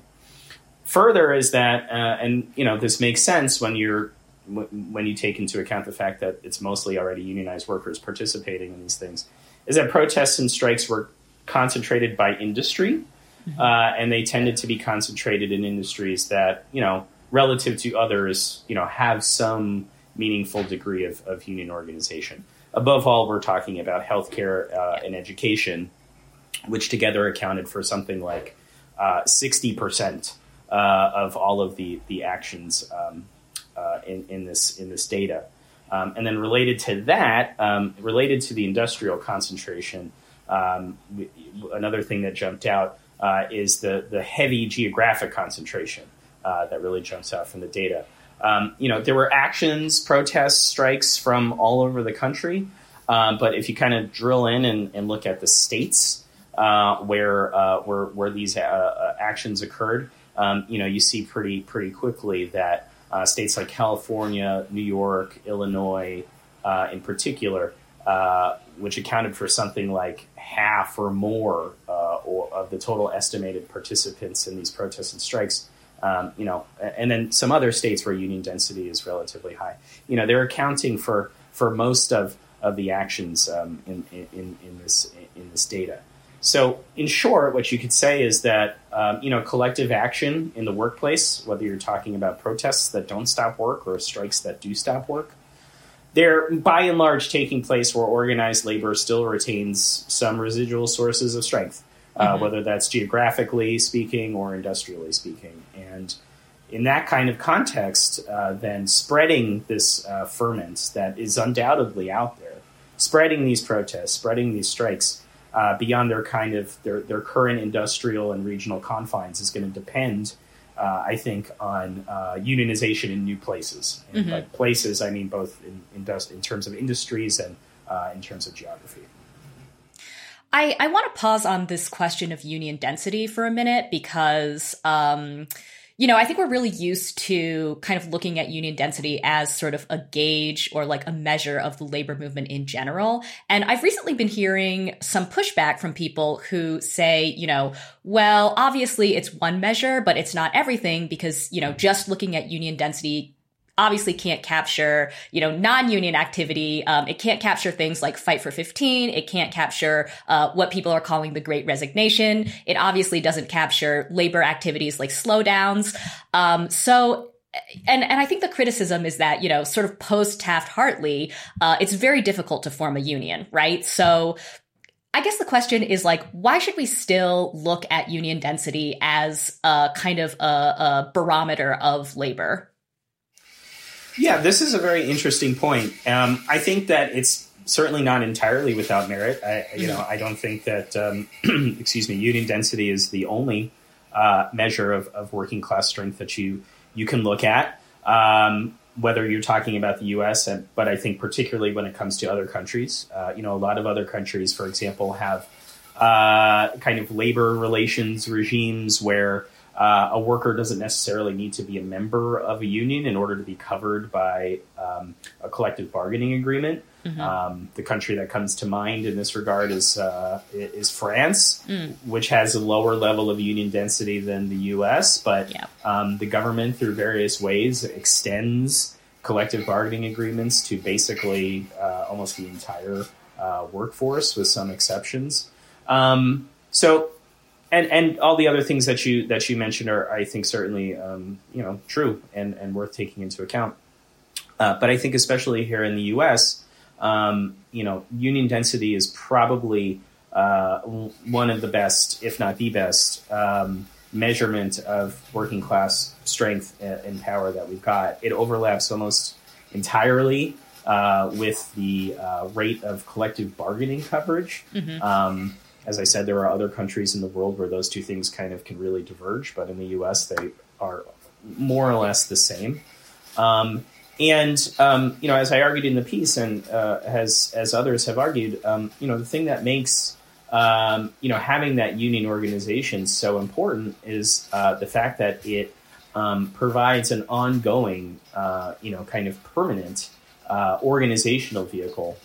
Speaker 6: Further is that, uh, and you know, this makes sense when you're when you take into account the fact that it's mostly already unionized workers participating in these things, is that protests and strikes were concentrated by industry mm-hmm. uh, and they tended to be concentrated in industries that you know relative to others you know have some meaningful degree of, of union organization. Above all, we're talking about healthcare uh, and education, which together accounted for something like uh, sixty percent uh, of all of the the actions um, uh, in, in this in this data. Um, and then related to that, um, related to the industrial concentration, um, another thing that jumped out uh, is the the heavy geographic concentration uh, that really jumps out from the data. Um, you know, there were actions, protests, strikes from all over the country, um, but if you kind of drill in and, and, look at the states uh, where, uh, where where these uh, uh, actions occurred, um, you know, you see pretty pretty quickly that states like California, New York, Illinois, in particular, which accounted for something like half or more uh, or of the total estimated participants in these protests and strikes. Um, you know, and then some other states where union density is relatively high. You know, they're accounting for for most of of the actions um, in, in, in this in this data. So, in short, what you could say is that um, you know collective action in the workplace, whether you're talking about protests that don't stop work or strikes that do stop work, they're by and large taking place where organized labor still retains some residual sources of strength, uh, mm-hmm. whether that's geographically speaking or industrially speaking. And in that kind of context, uh, then spreading this uh, ferment that is undoubtedly out there, spreading these protests, spreading these strikes uh, beyond their kind of their, their current industrial and regional confines is going to depend uh, I think, on uh, unionization in new places. And mm-hmm. by places, I mean both in, in, in terms of industries and uh, in terms of geography.
Speaker 1: I, I want to pause on this question of union density for a minute because um, you know, I think we're really used to kind of looking at union density as sort of a gauge or like a measure of the labor movement in general. And I've recently been hearing some pushback from people who say, you know, well, obviously it's one measure, but it's not everything because, you know, just looking at union density obviously can't capture, you know, non-union activity. Um, it can't capture things like Fight for 15. It can't capture uh, what people are calling the Great Resignation. It obviously doesn't capture labor activities like slowdowns. Um, so and and I think the criticism is that you know, sort of post Taft Hartley, uh, it's very difficult to form a union, right? So. I guess the question is like, why should we still look at union density as a kind of a, a barometer of labor?
Speaker 6: Yeah, this is a very interesting point. Um, I think that it's certainly not entirely without merit. I, you know, I don't think that, um, [CLEARS THROAT] excuse me, union density is the only uh, measure of, of, working class strength that you you can look at. Um, whether you're talking about the U.S., and, but I think particularly when it comes to other countries, uh, you know, a lot of other countries, for example, have uh, kind of labor relations regimes where uh, a worker doesn't necessarily need to be a member of a union in order to be covered by um, a collective bargaining agreement. Mm-hmm. Um, the country that comes to mind in this regard is uh, is France, mm. which has a lower level of union density than the U.S. But yeah. um, the government, through various ways, extends collective bargaining agreements to basically uh, almost the entire uh, workforce, with some exceptions. Um, so and and all the other things that you that you mentioned are, I think, certainly um, you know true and and worth taking into account. Uh, but I think, especially here in the U.S., um, you know, union density is probably uh, one of the best, if not the best, um, measurement of working class strength and power that we've got. It overlaps almost entirely uh, with the uh, rate of collective bargaining coverage. Mm-hmm. As I said, there are other countries in the world where those two things kind of can really diverge, but in the U.S. they are more or less the same. Um, and um, you know, as I argued in the piece, and uh, as as others have argued, um, you know, the thing that makes um, you know having that union organization so important is uh, the fact that it um, provides an ongoing, uh, you know, kind of permanent uh, organizational vehicle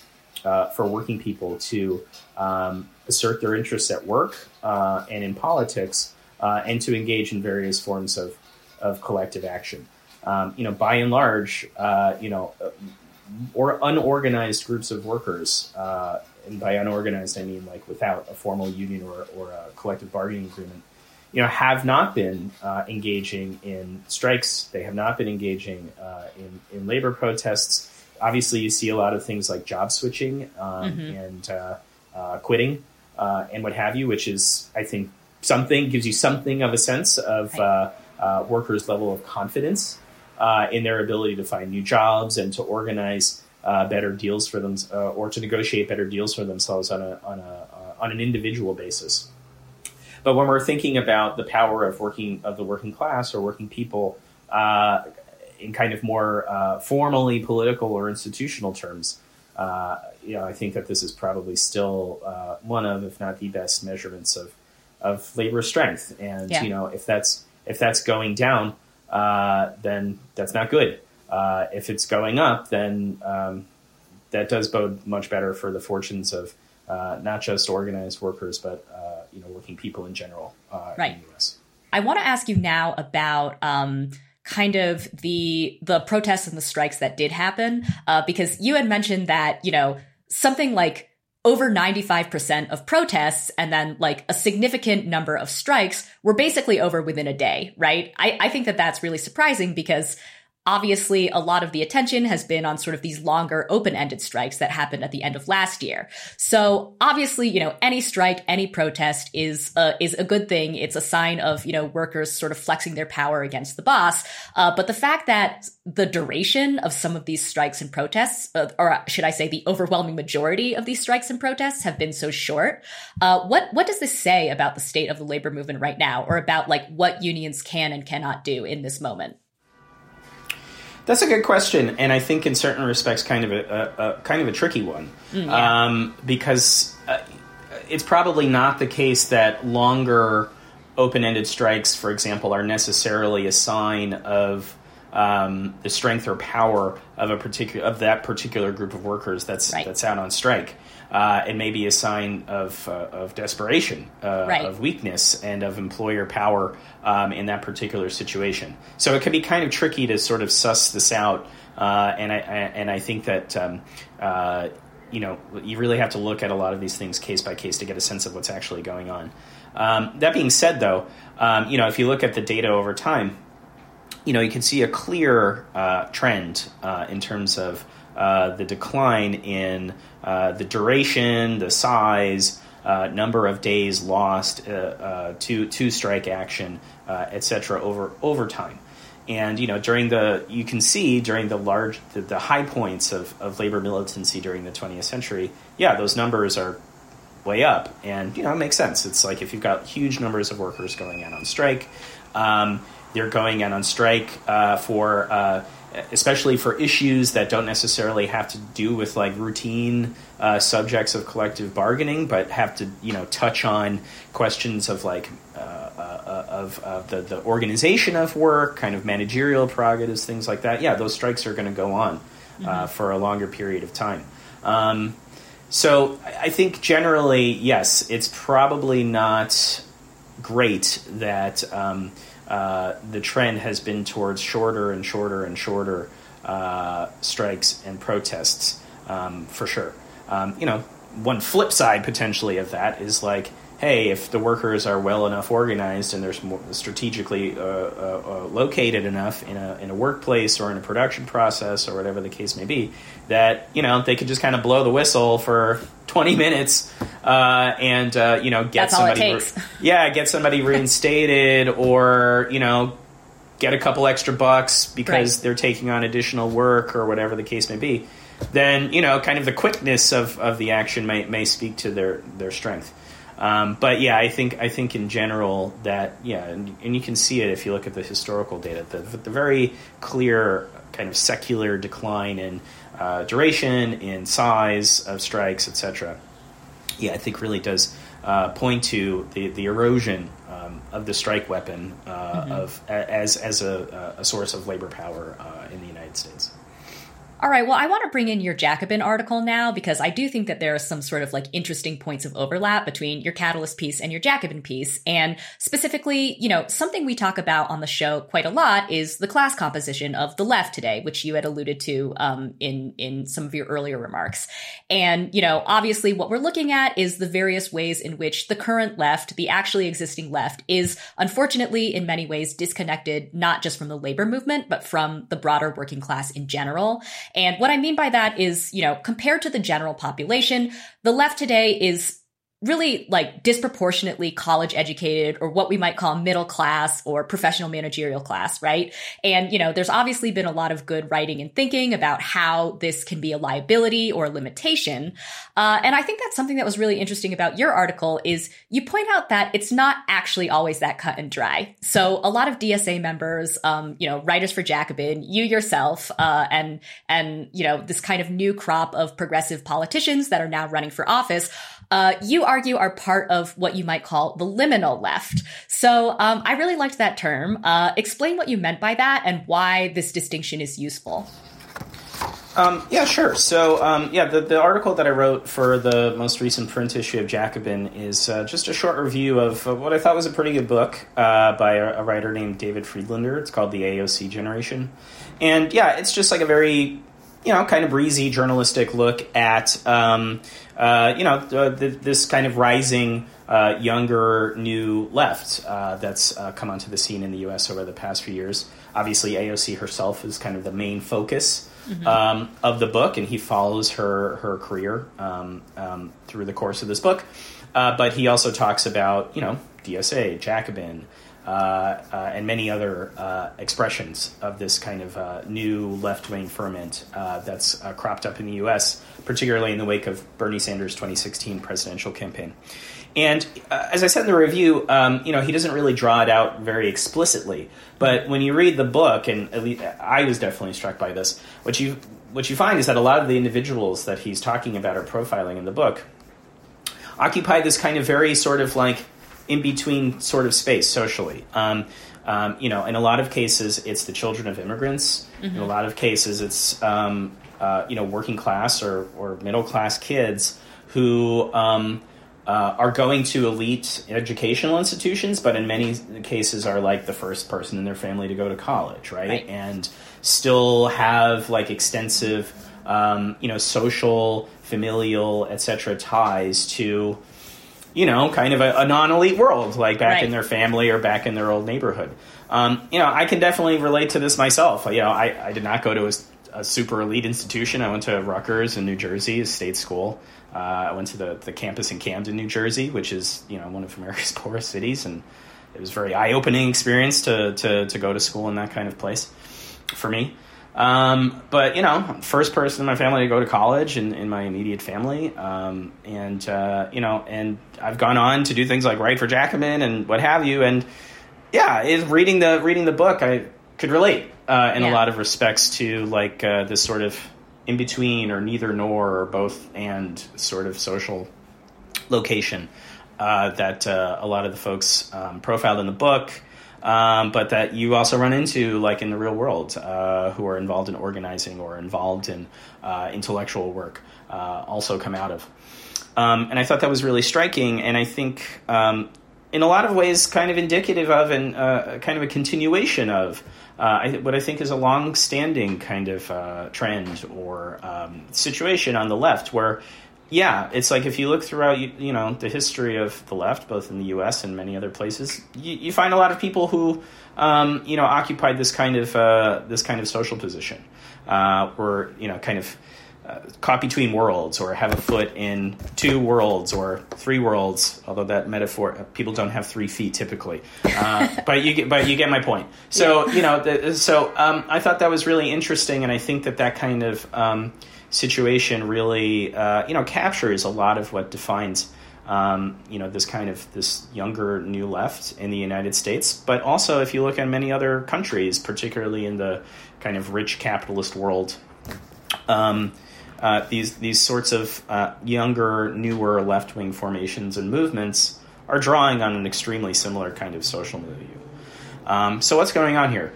Speaker 6: uh, for working people to um, assert their interests at work uh, and in politics, uh, and to engage in various forms of, of collective action. Um, you know, by and large, uh, you know, uh, or unorganized groups of workers, uh, and by unorganized I mean like without a formal union or, or a collective bargaining agreement, you know, have not been uh, engaging in strikes. They have not been engaging in, in labor protests. Obviously, you see a lot of things like job switching um, mm-hmm. and quitting uh, and what have you, which is, I think, something gives you something of a sense of uh, uh, workers' level of confidence uh, in their ability to find new jobs and to organize uh, better deals for them uh, or to negotiate better deals for themselves on a on a on an individual basis. But when we're thinking about the power of working of the working class or working people in kind of more formally political or institutional terms, uh, you know, I think that this is probably still uh, one of, if not the best measurements of of labor strength. And yeah. you know, if that's if that's going down, uh, then that's not good. Uh, if it's going up, then um, that does bode much better for the fortunes of uh, not just organized workers, but uh, you know, working people in general right. in the U.S.
Speaker 1: I want to ask you now about. Um, kind of the the protests and the strikes that did happen uh, because you had mentioned that you know something like over 95% of protests and then like a significant number of strikes were basically over within a day, right? I, I think that that's really surprising because Obviously, a lot of the attention has been on sort of these longer open-ended strikes that happened at the end of last year. So obviously, you know, any strike, any protest is a, is a good thing. It's a sign of, you know, workers sort of flexing their power against the boss. Uh, but the fact that the duration of some of these strikes and protests, uh, or should I say the overwhelming majority of these strikes and protests have been so short, uh, what, what does this say about the state of the labor movement right now or about like what unions can and cannot do in this moment?
Speaker 6: That's a good question, and I think in certain respects, kind of a, a, a kind of a tricky one, mm, yeah. um, because uh, it's probably not the case that longer open-ended strikes, for example, are necessarily a sign of um, the strength or power of a particular of that particular group of workers that's right. that's out on strike uh, it may be a sign of, uh, of desperation, uh, right. of weakness, and of employer power um, in that particular situation. So it can be kind of tricky to sort of suss this out. Uh, and I, I, and I think that um, uh, you know you really have to look at a lot of these things case by case to get a sense of what's actually going on. Um, that being said, though, um, you know if you look at the data over time, you know you can see a clear uh, trend in terms of uh, the decline in uh, the duration, the size, uh, number of days lost uh, to to strike action, etc. over over time. And you know, during the you can see during the large the, the high points of, of labor militancy during the 20th century, yeah, those numbers are way up, and you know, it makes sense. It's like if you've got huge numbers of workers going out on strike, um, they're going out on strike uh, for uh, especially for issues that don't necessarily have to do with like routine uh, subjects of collective bargaining, but have to you know touch on questions of like uh, uh, of, of the, the organization of work, kind of managerial prerogatives, things like that. Yeah, those strikes are going to go on uh, mm-hmm. for a longer period of time. Um, so I think generally, yes, it's probably not great that. Um, uh, the trend has been towards shorter and shorter and shorter uh, strikes and protests um, for sure. Um, you know, one flip side potentially of that is like hey, if the workers are well enough organized and they're strategically uh, uh, uh, located enough in a, in a workplace or in a production process or whatever the case may be, that you know they could just kind of blow the whistle for 20 [LAUGHS] minutes uh, and uh, you know get
Speaker 1: That's
Speaker 6: somebody,
Speaker 1: re- [LAUGHS]
Speaker 6: yeah, get somebody reinstated or you know get a couple extra bucks because right. they're taking on additional work or whatever the case may be. Then you know, kind of the quickness of, of the action may, may speak to their, their strength. Um, but yeah, I think I think in general that yeah, and, and, you can see it if you look at the historical data, the, the very clear kind of secular decline in uh, duration, in size of strikes, etc. Yeah, I think really does uh, point to the the erosion um, of the strike weapon uh, mm-hmm. of as as a, a, source of labor power uh, in the United States.
Speaker 1: All right. Well, I want to bring in your Jacobin article now because I do think that there are some sort of like interesting points of overlap between your Catalyst piece and your Jacobin piece. And specifically, you know, something we talk about on the show quite a lot is the class composition of the left today, which you had alluded to um, in in some of your earlier remarks. And you know, obviously, what we're looking at is the various ways in which the current left, the actually existing left, is unfortunately in many ways disconnected not just from the labor movement but from the broader working class in general. And what I mean by that is, you know, compared to the general population, the left today is really like disproportionately college educated or what we might call middle class or professional managerial class, right? And, you know, there's obviously been a lot of good writing and thinking about how this can be a liability or a limitation. Uh, and I think that's something that was really interesting about your article is you point out that it's not actually always that cut and dry. So a lot of DSA members, um, you know, writers for Jacobin, you yourself, uh, and, and, you know, this kind of new crop of progressive politicians that are now running for office uh, you argue are part of what you might call the liminal left. So um, I really liked that term. Uh, explain what you meant by that and why this distinction is useful.
Speaker 6: Um, yeah, sure. So, um, yeah, the, the article that I wrote for the most recent print issue of Jacobin is uh, just a short review of what I thought was a pretty good book uh, by a, a, writer named David Freedlander. It's called The AOC Generation. And yeah, it's just like a very you know, kind of breezy journalistic look at, um, uh, you know, the, this kind of rising uh, younger new left uh, that's uh, come onto the scene in the U.S. over the past few years. Obviously, AOC herself is kind of the main focus mm-hmm. um, of the book, and he follows her her career um, um, through the course of this book. Uh, but he also talks about, you know, DSA, Jacobin. Uh, uh, and many other uh, expressions of this kind of new left wing ferment that's cropped up in the US, particularly in the wake of Bernie Sanders' 2016 presidential campaign. And uh, as I said in the review, um, you know, he doesn't really draw it out very explicitly. But when you read the book, and at least I was definitely struck by this, what you what you find is that a lot of the individuals that he's talking about or profiling in the book occupy this kind of very sort of like in between sort of space socially. Um, um, you know, in a lot of cases, it's the children of immigrants. Mm-hmm. In a mm-hmm. lot of cases, it's um, uh, you know working class or, or middle class kids who um, uh, are going to elite educational institutions, but in many cases are like the first person in their family to go to college, right? right. And still have like extensive, um, you know, social, familial, etc. ties to, you know, kind of a, a non-elite world, like back right. in their family or back in their old neighborhood. Um, you know, I can definitely relate to this myself. You know, I, I did not go to a, a super elite institution. I went to Rutgers in New Jersey, a state school. Uh, I went to the, the campus in Camden, New Jersey, which is you know one of America's [LAUGHS] poorest cities, and it was a very eye opening experience to, to to go to school in that kind of place for me. Um, but you know, first person in my family to go to college in, in my immediate family, um, and uh, you know, and I've gone on to do things like write for Jacobin and what have you, and yeah, is reading the reading the book, I could relate uh, in yeah. a lot of respects to like uh, this sort of in between or neither nor or both and sort of social location uh, that uh, a lot of the folks um, profiled in the book, um, but that you also run into like in the real world uh, who are involved in organizing or involved in uh, intellectual work uh, also come out of. Um, and I thought that was really striking, and I think um, in a lot of ways kind of indicative of and uh, kind of a continuation of uh, I, what I think is a long-standing kind of uh, trend or um, situation on the left, where yeah, it's like if you look throughout you, you, know the history of the left, both in the U.S. and many other places, you, you find a lot of people who um, you know occupied this kind of uh, this kind of social position, uh, or you know kind of uh, caught between worlds or have a foot in two worlds or three worlds although that metaphor uh, people don't have three feet typically uh, [LAUGHS] but you get but you get my point so yeah. you know the, so um, i thought that was really interesting and i think that that kind of um, situation really uh, you know captures a lot of what defines um, you know this kind of this younger new left in the united states but also if you look at many other countries particularly in the kind of rich capitalist world um, uh, these these sorts of uh, younger, newer left wing formations and movements are drawing on an extremely similar kind of social milieu. Um, so what's going on here?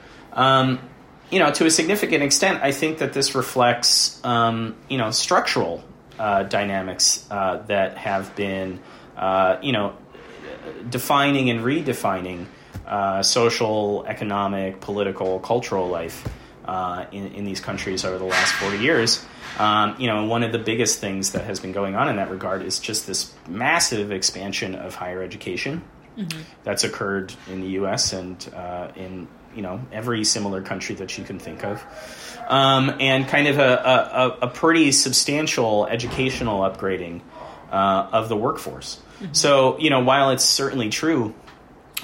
Speaker 6: You know, to a significant extent, I think that this reflects um, you know structural uh, dynamics uh, that have been uh, you know defining and redefining social, economic, political, cultural life. Uh, in, in, these countries over the last 40 years. Um, you know, one of the biggest things that has been going on in that regard is just this massive expansion of higher education mm-hmm. that's occurred in the U.S. and uh, in you know every similar country that you can think of, um, and kind of a, a, a, pretty substantial educational upgrading uh, of the workforce. Mm-hmm. So you know, while it's certainly true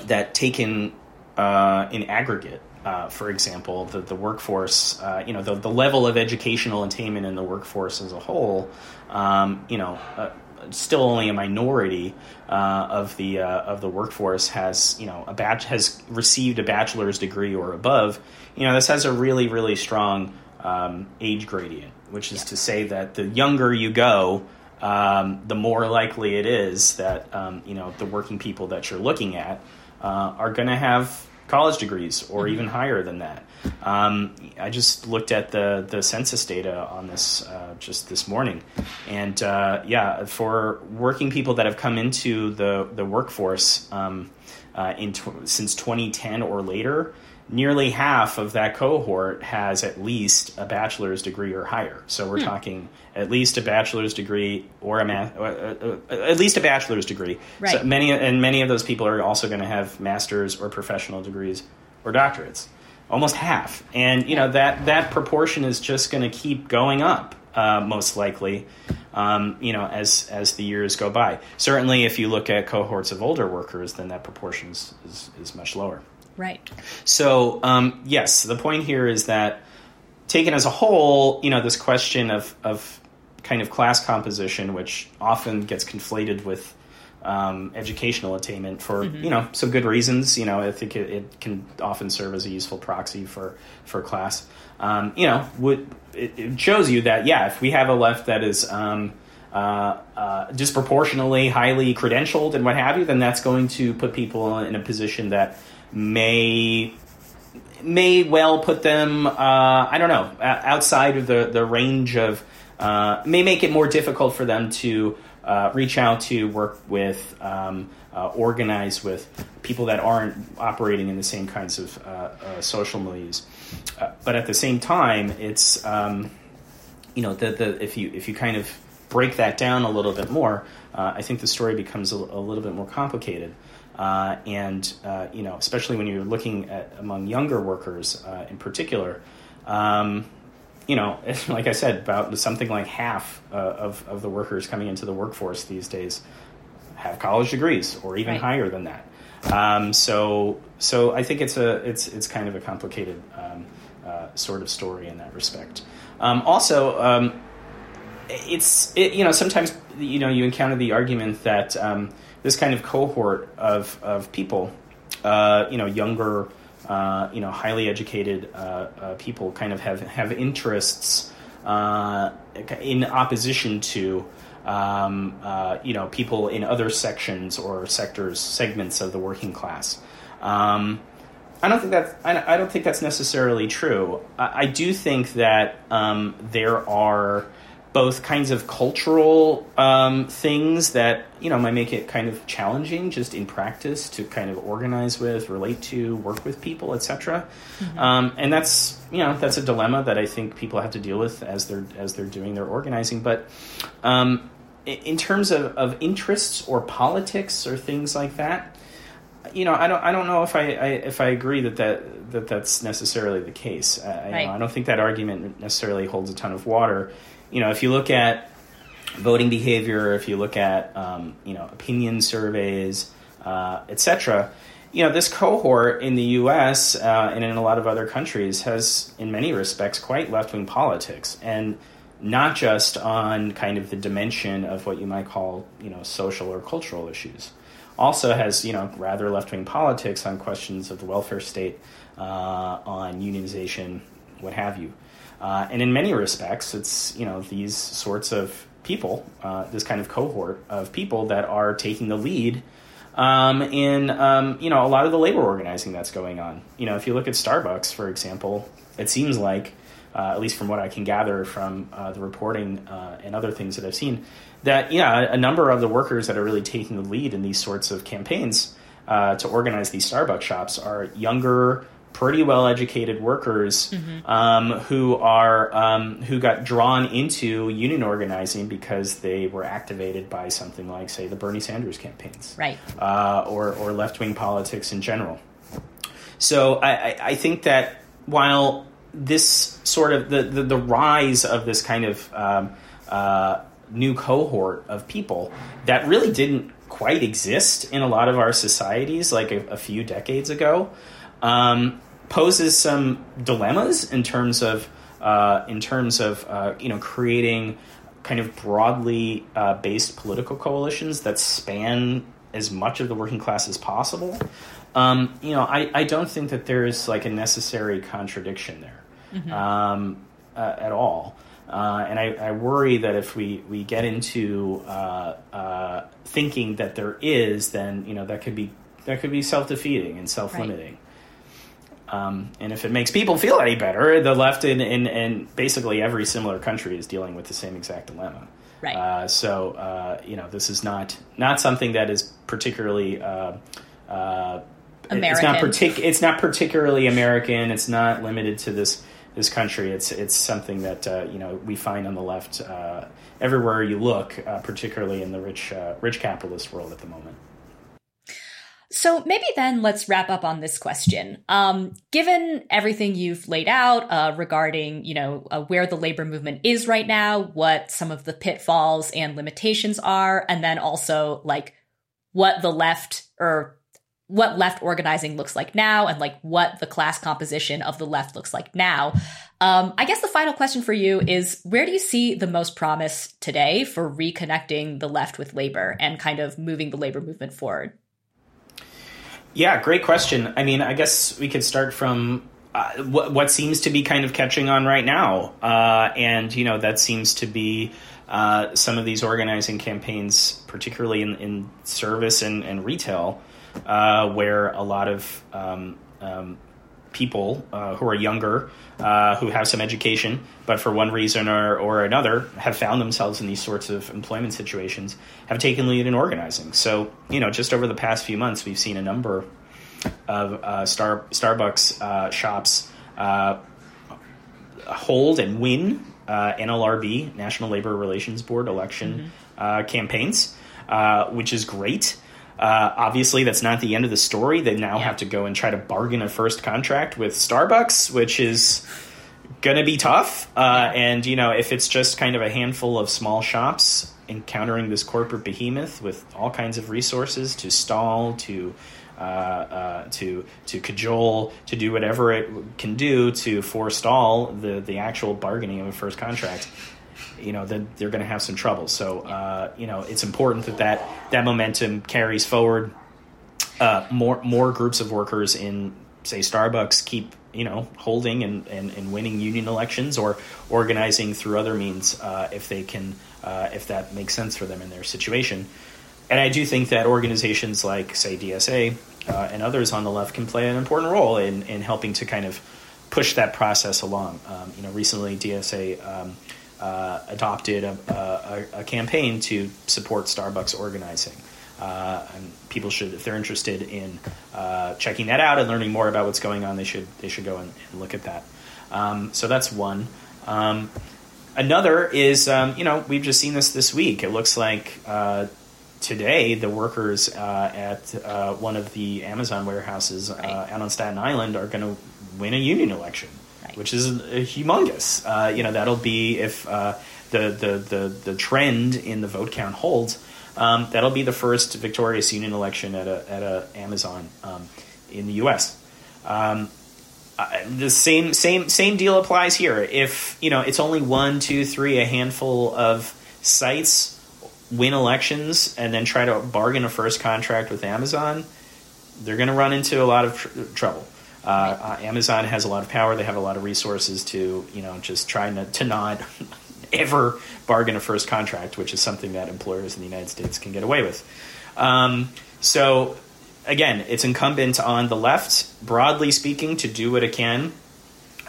Speaker 6: that taken uh, in aggregate uh, for example, the, the workforce, uh, you know, the, the level of educational attainment in the workforce as a whole, um, you know, uh, still only a minority uh, of the uh, of the workforce has, you know, a batch has received a bachelor's degree or above. You know, this has a really really strong um, age gradient, which is yeah. to say that the younger you go, um, the more likely it is that um, you know the working people that you're looking at uh, are going to have college degrees or mm-hmm. even higher than that. Um, I just looked at the the census data on this uh, just this morning, and uh, yeah, for working people that have come into the the workforce um, uh, in tw- since 2010 or later, nearly half of that cohort has at least a bachelor's degree or higher. So we're hmm. talking at least a bachelor's degree or a ma- uh, uh, uh, at least a bachelor's degree.
Speaker 1: Right.
Speaker 6: So many and many of those people are also going to have masters or professional degrees or doctorates. Almost half, and you know that that proportion is just going to keep going up, uh, most likely. Um, you know, as as the years go by. Certainly, if you look at cohorts of older workers, then that proportion is, is, is much lower.
Speaker 1: Right.
Speaker 6: So, um, yes, the point here is that taken as a whole, you know, this question of, of kind of class composition, which often gets conflated with um, educational attainment for mm-hmm. you know some good reasons. You know, I think it, it, can often serve as a useful proxy for for class. Um, you know, would, it, it, shows you that yeah, if we have a left that is um, uh, uh, disproportionately highly credentialed and what have you, then that's going to put people in a position that may may well put them uh, I don't know outside of the the range of uh, may make it more difficult for them to uh, reach out to work with um, uh, organize with people that aren't operating in the same kinds of uh, uh, social milieus but at the same time it's um, you know the, the if you if you kind of break that down a little bit more I think the story becomes a, a little bit more complicated. Uh, and uh, you know, especially when you're looking at among younger workers uh, in particular, um, you know, [LAUGHS] like I said, about something like half uh, of of the workers coming into the workforce these days have college degrees, or even right. higher than that. Um, so, so I think it's a it's it's kind of a complicated um, uh, sort of story in that respect. Um, also, um, it's it, you know sometimes you know you encounter the argument that um, this kind of cohort of, of people, uh, you know, younger, uh, you know, highly educated uh, uh people kind of have, have interests uh, in opposition to, um, you know, people in other sections or sectors, segments of the working class. Um, I don't think that I don't think that's necessarily true. I, I do think that um, there are both kinds of cultural um, things that you know might make it kind of challenging just in practice to kind of organize with, relate to, work with people, etc. Mm-hmm. Um, and that's you know that's a dilemma that I think people have to deal with as they're as they're doing their organizing. But um, in terms of, of interests or politics or things like that, you know, I don't, I don't know if I, I, if I agree that, that that that's necessarily the case. I, right. know, I don't think that argument necessarily holds a ton of water you know, if you look at voting behavior, if you look at um, you know opinion surveys, uh, etc., you know this cohort in the U.S. Uh, and in a lot of other countries has, in many respects, quite left wing politics, and not just on kind of the dimension of what you might call you know social or cultural issues. Also has you know rather left wing politics on questions of the welfare state, uh, on unionization, what have you. Uh, and in many respects, it's you know these sorts of people, uh, this kind of cohort of people that are taking the lead um, in um, you know a lot of the labor organizing that's going on. You know, if you look at Starbucks, for example, it seems like, uh, at least from what I can gather from uh, the reporting uh, and other things that I've seen, that yeah, a number of the workers that are really taking the lead in these sorts of campaigns uh, to organize these Starbucks shops are younger pretty well educated workers mm-hmm. um, who are um, who got drawn into union organizing because they were activated by something like say the Bernie Sanders campaigns.
Speaker 1: Right.
Speaker 6: Uh, or or left wing politics in general. So I, I, think that while this sort of the, the, the rise of this kind of um, uh, new cohort of people that really didn't quite exist in a lot of our societies like a, a few decades ago um, poses some dilemmas in terms of uh, in terms of uh, you know creating kind of broadly uh, based political coalitions that span as much of the working class as possible. Um, you know, I, I don't think that there is like a necessary contradiction there mm-hmm. um, uh, at all. Uh, and I, I, worry that if we, we get into uh, thinking that there is, then you know that could be that could be self defeating and self limiting. Um, and if it makes people feel any better, the left in, in, in, basically every similar country is dealing with the same exact dilemma.
Speaker 1: Right.
Speaker 6: Uh, so uh, you know this is not not something that is particularly uh, uh
Speaker 1: American.
Speaker 6: It's not partic- It's not particularly American. It's not limited to this this country. It's it's something that uh, you know we find on the left uh, everywhere you look, uh, particularly in the rich uh, rich capitalist world at the moment.
Speaker 1: So maybe then let's wrap up on this question. Um, given everything you've laid out uh, regarding, you know, uh, where the labor movement is right now, what some of the pitfalls and limitations are, and then also like what the left or what left organizing looks like now and like what the class composition of the left looks like now. Um, I guess the final question for you is where do you see the most promise today for reconnecting the left with labor and kind of moving the labor movement forward?
Speaker 6: Yeah, great question. I mean, I guess we could start from uh, what, what, seems to be kind of catching on right now. Uh, and, you know, that seems to be uh, some of these organizing campaigns, particularly in, in service and, and retail, uh, where a lot of um, um, people uh, who are younger, uh, who have some education, but for one reason or, or another have found themselves in these sorts of employment situations, have taken lead in organizing. So, you know, just over the past few months, we've seen a number of uh, Star Starbucks uh, shops uh, hold and win uh, NLRB National Labor Relations Board election mm-hmm. campaigns, which is great. Uh, obviously, that's not the end of the story. They now yeah. have to go and try to bargain a first contract with Starbucks, which is going to be tough. Uh, and, you know, if it's just kind of a handful of small shops encountering this corporate behemoth with all kinds of resources to stall, to uh, uh, to to cajole, to do whatever it can do to forestall the the actual bargaining of a first contract you know, then they're going to have some trouble. So, uh, you know, it's important that that, that momentum carries forward. Uh, more more groups of workers in, say, Starbucks keep you know holding and, and, and winning union elections or organizing through other means uh, if they can uh, if that makes sense for them in their situation. And I do think that organizations like, say, DSA uh, and others on the left can play an important role in, in helping to kind of push that process along. Um, you know, recently DSA um, uh, adopted a, a, a, campaign to support Starbucks organizing. Uh, and people should, if they're interested in uh, checking that out and learning more about what's going on, they should they should go and, and look at that. Um, so that's one. Um, another is, um, you know, we've just seen this this week. It looks like uh, today the workers uh, at uh, one of the Amazon warehouses right. out on Staten Island are going to win a union election which is humongous. Uh, you know, that'll be if uh, the, the, the, the trend in the vote count holds. Um, that'll be the first victorious union election at a, at a Amazon um, in the U.S. Um, uh, the same same same deal applies here. If you know it's only one, two, three, a handful of sites win elections and then try to bargain a first contract with Amazon, they're going to run into a lot of tr- trouble. Uh, uh, Amazon has a lot of power. They have a lot of resources to, you know, just try to, to not [LAUGHS] ever bargain a first contract, which is something that employers in the United States can get away with. Um, so, again, it's incumbent on the left, broadly speaking, to do what it can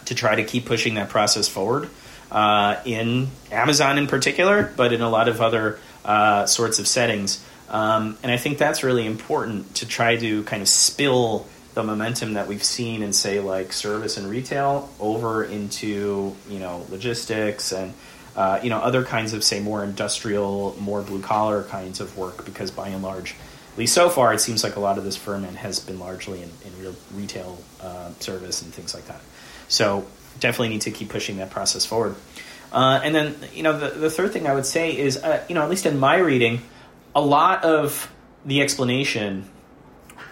Speaker 6: to try to keep pushing that process forward. Uh, in Amazon in particular, but in a lot of other uh, sorts of settings. Um, and I think that's really important to try to kind of spill the momentum that we've seen in say like service and retail over into you know logistics and uh, you know other kinds of say more industrial more blue collar kinds of work because by and large at least so far it seems like a lot of this ferment has been largely in, in real retail uh, service and things like that. So definitely need to keep pushing that process forward. Uh, and then you know the, the third thing i would say is uh, you know at least in my reading a lot of the explanation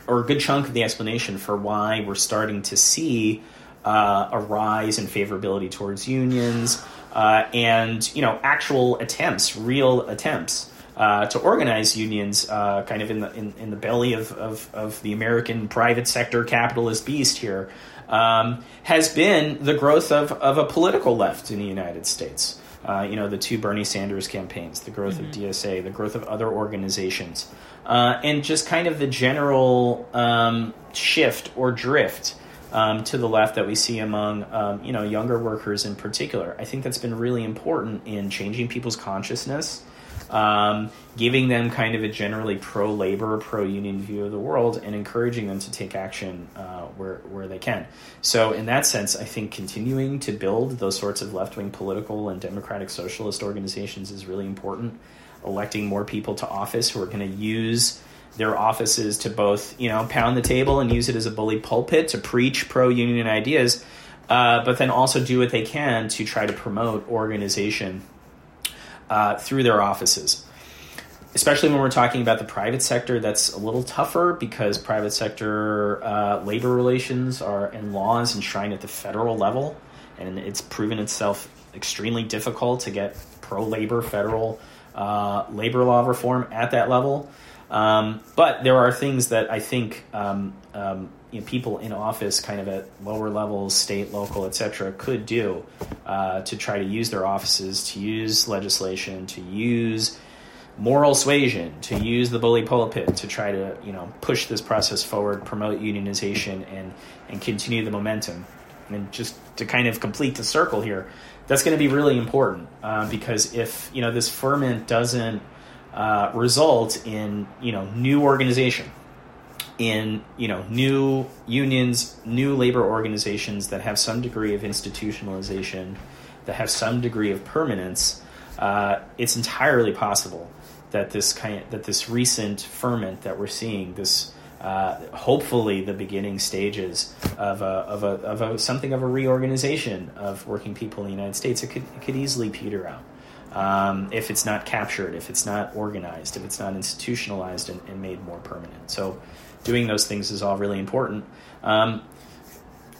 Speaker 6: or a good chunk of the explanation for why we're starting to see uh, a rise in favorability towards unions uh, and you know actual attempts, real attempts. Uh, to organize unions, uh, kind of in the in, in the belly of, of, of, the American private sector capitalist beast here, um, has been the growth of, of a political left in the United States. Uh, you know, the two Bernie Sanders campaigns, the growth mm-hmm. of DSA, the growth of other organizations uh, and just kind of the general um, shift or drift um, to the left that we see among um, you know younger workers in particular. I think that's been really important in changing people's consciousness um, giving them kind of a generally pro labor, pro union view of the world, and encouraging them to take action uh, where where they can. So, in that sense, I think continuing to build those sorts of left wing political and democratic socialist organizations is really important. Electing more people to office who are going to use their offices to both, you know, pound the table and use it as a bully pulpit to preach pro union ideas, uh, but then also do what they can to try to promote organization uh, through their offices. Especially when we're talking about the private sector, that's a little tougher because private sector uh, labor relations are and laws enshrined at the federal level, and it's proven itself extremely difficult to get pro labor federal uh, labor law reform at that level. Um, but there are things that I think um, um, you know, people in office, kind of at lower levels, state, local, etc., could do uh, to try to use their offices, to use legislation, to use moral suasion, to use the bully pulpit to try to you know push this process forward, promote unionization, and and continue the momentum. And just to kind of complete the circle here, that's going to be really important uh, because if you know this ferment doesn't uh, result in you know new organization in you know new unions, new labor organizations that have some degree of institutionalization, that have some degree of permanence, uh, it's entirely possible that this kind of, that this recent ferment that we're seeing, this uh, hopefully the beginning stages of a, of a, of a something of a reorganization of working people in the United States, it could it could easily peter out. Um, if it's not captured, if it's not organized, if it's not institutionalized and, and made more permanent. So doing those things is all really important. Um,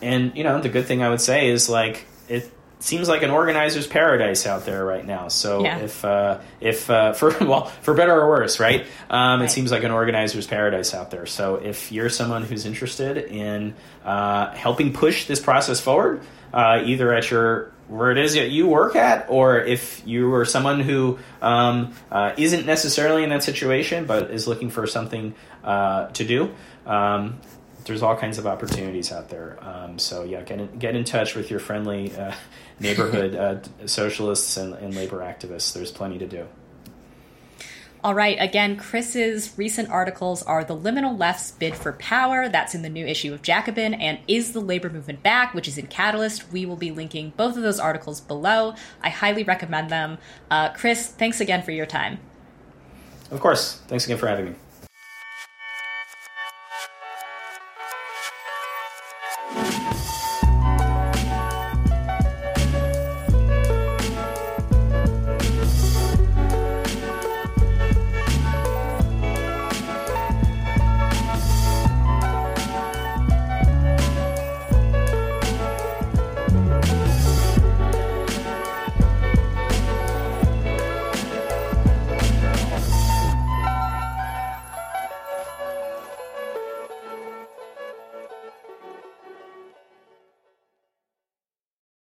Speaker 6: and you know, the good thing I would say is like it seems like an organizer's paradise out there right now. So yeah. if uh, if uh, [LAUGHS] for well for better or worse, right? Um, right? It seems like an organizer's paradise out there. So if you're someone who's interested in uh, helping push this process forward, uh, either at your where it is that you work at, or if you are someone who um, uh, not necessarily in that situation but is looking for something uh, to do. Um, there's all kinds of opportunities out there. Um, so yeah, get in, get in touch with your friendly uh, neighborhood uh, [LAUGHS] socialists and, and labor activists. There's plenty to do.
Speaker 1: All right, again, Chris's recent articles are The Liminal Left's Bid for Power, that's in the new issue of Jacobin, and Is the Labor Movement Back, which is in Catalyst. We will be linking both of those articles below. I highly recommend them. Uh, Chris, thanks again for your time.
Speaker 6: Of course. Thanks again for having me.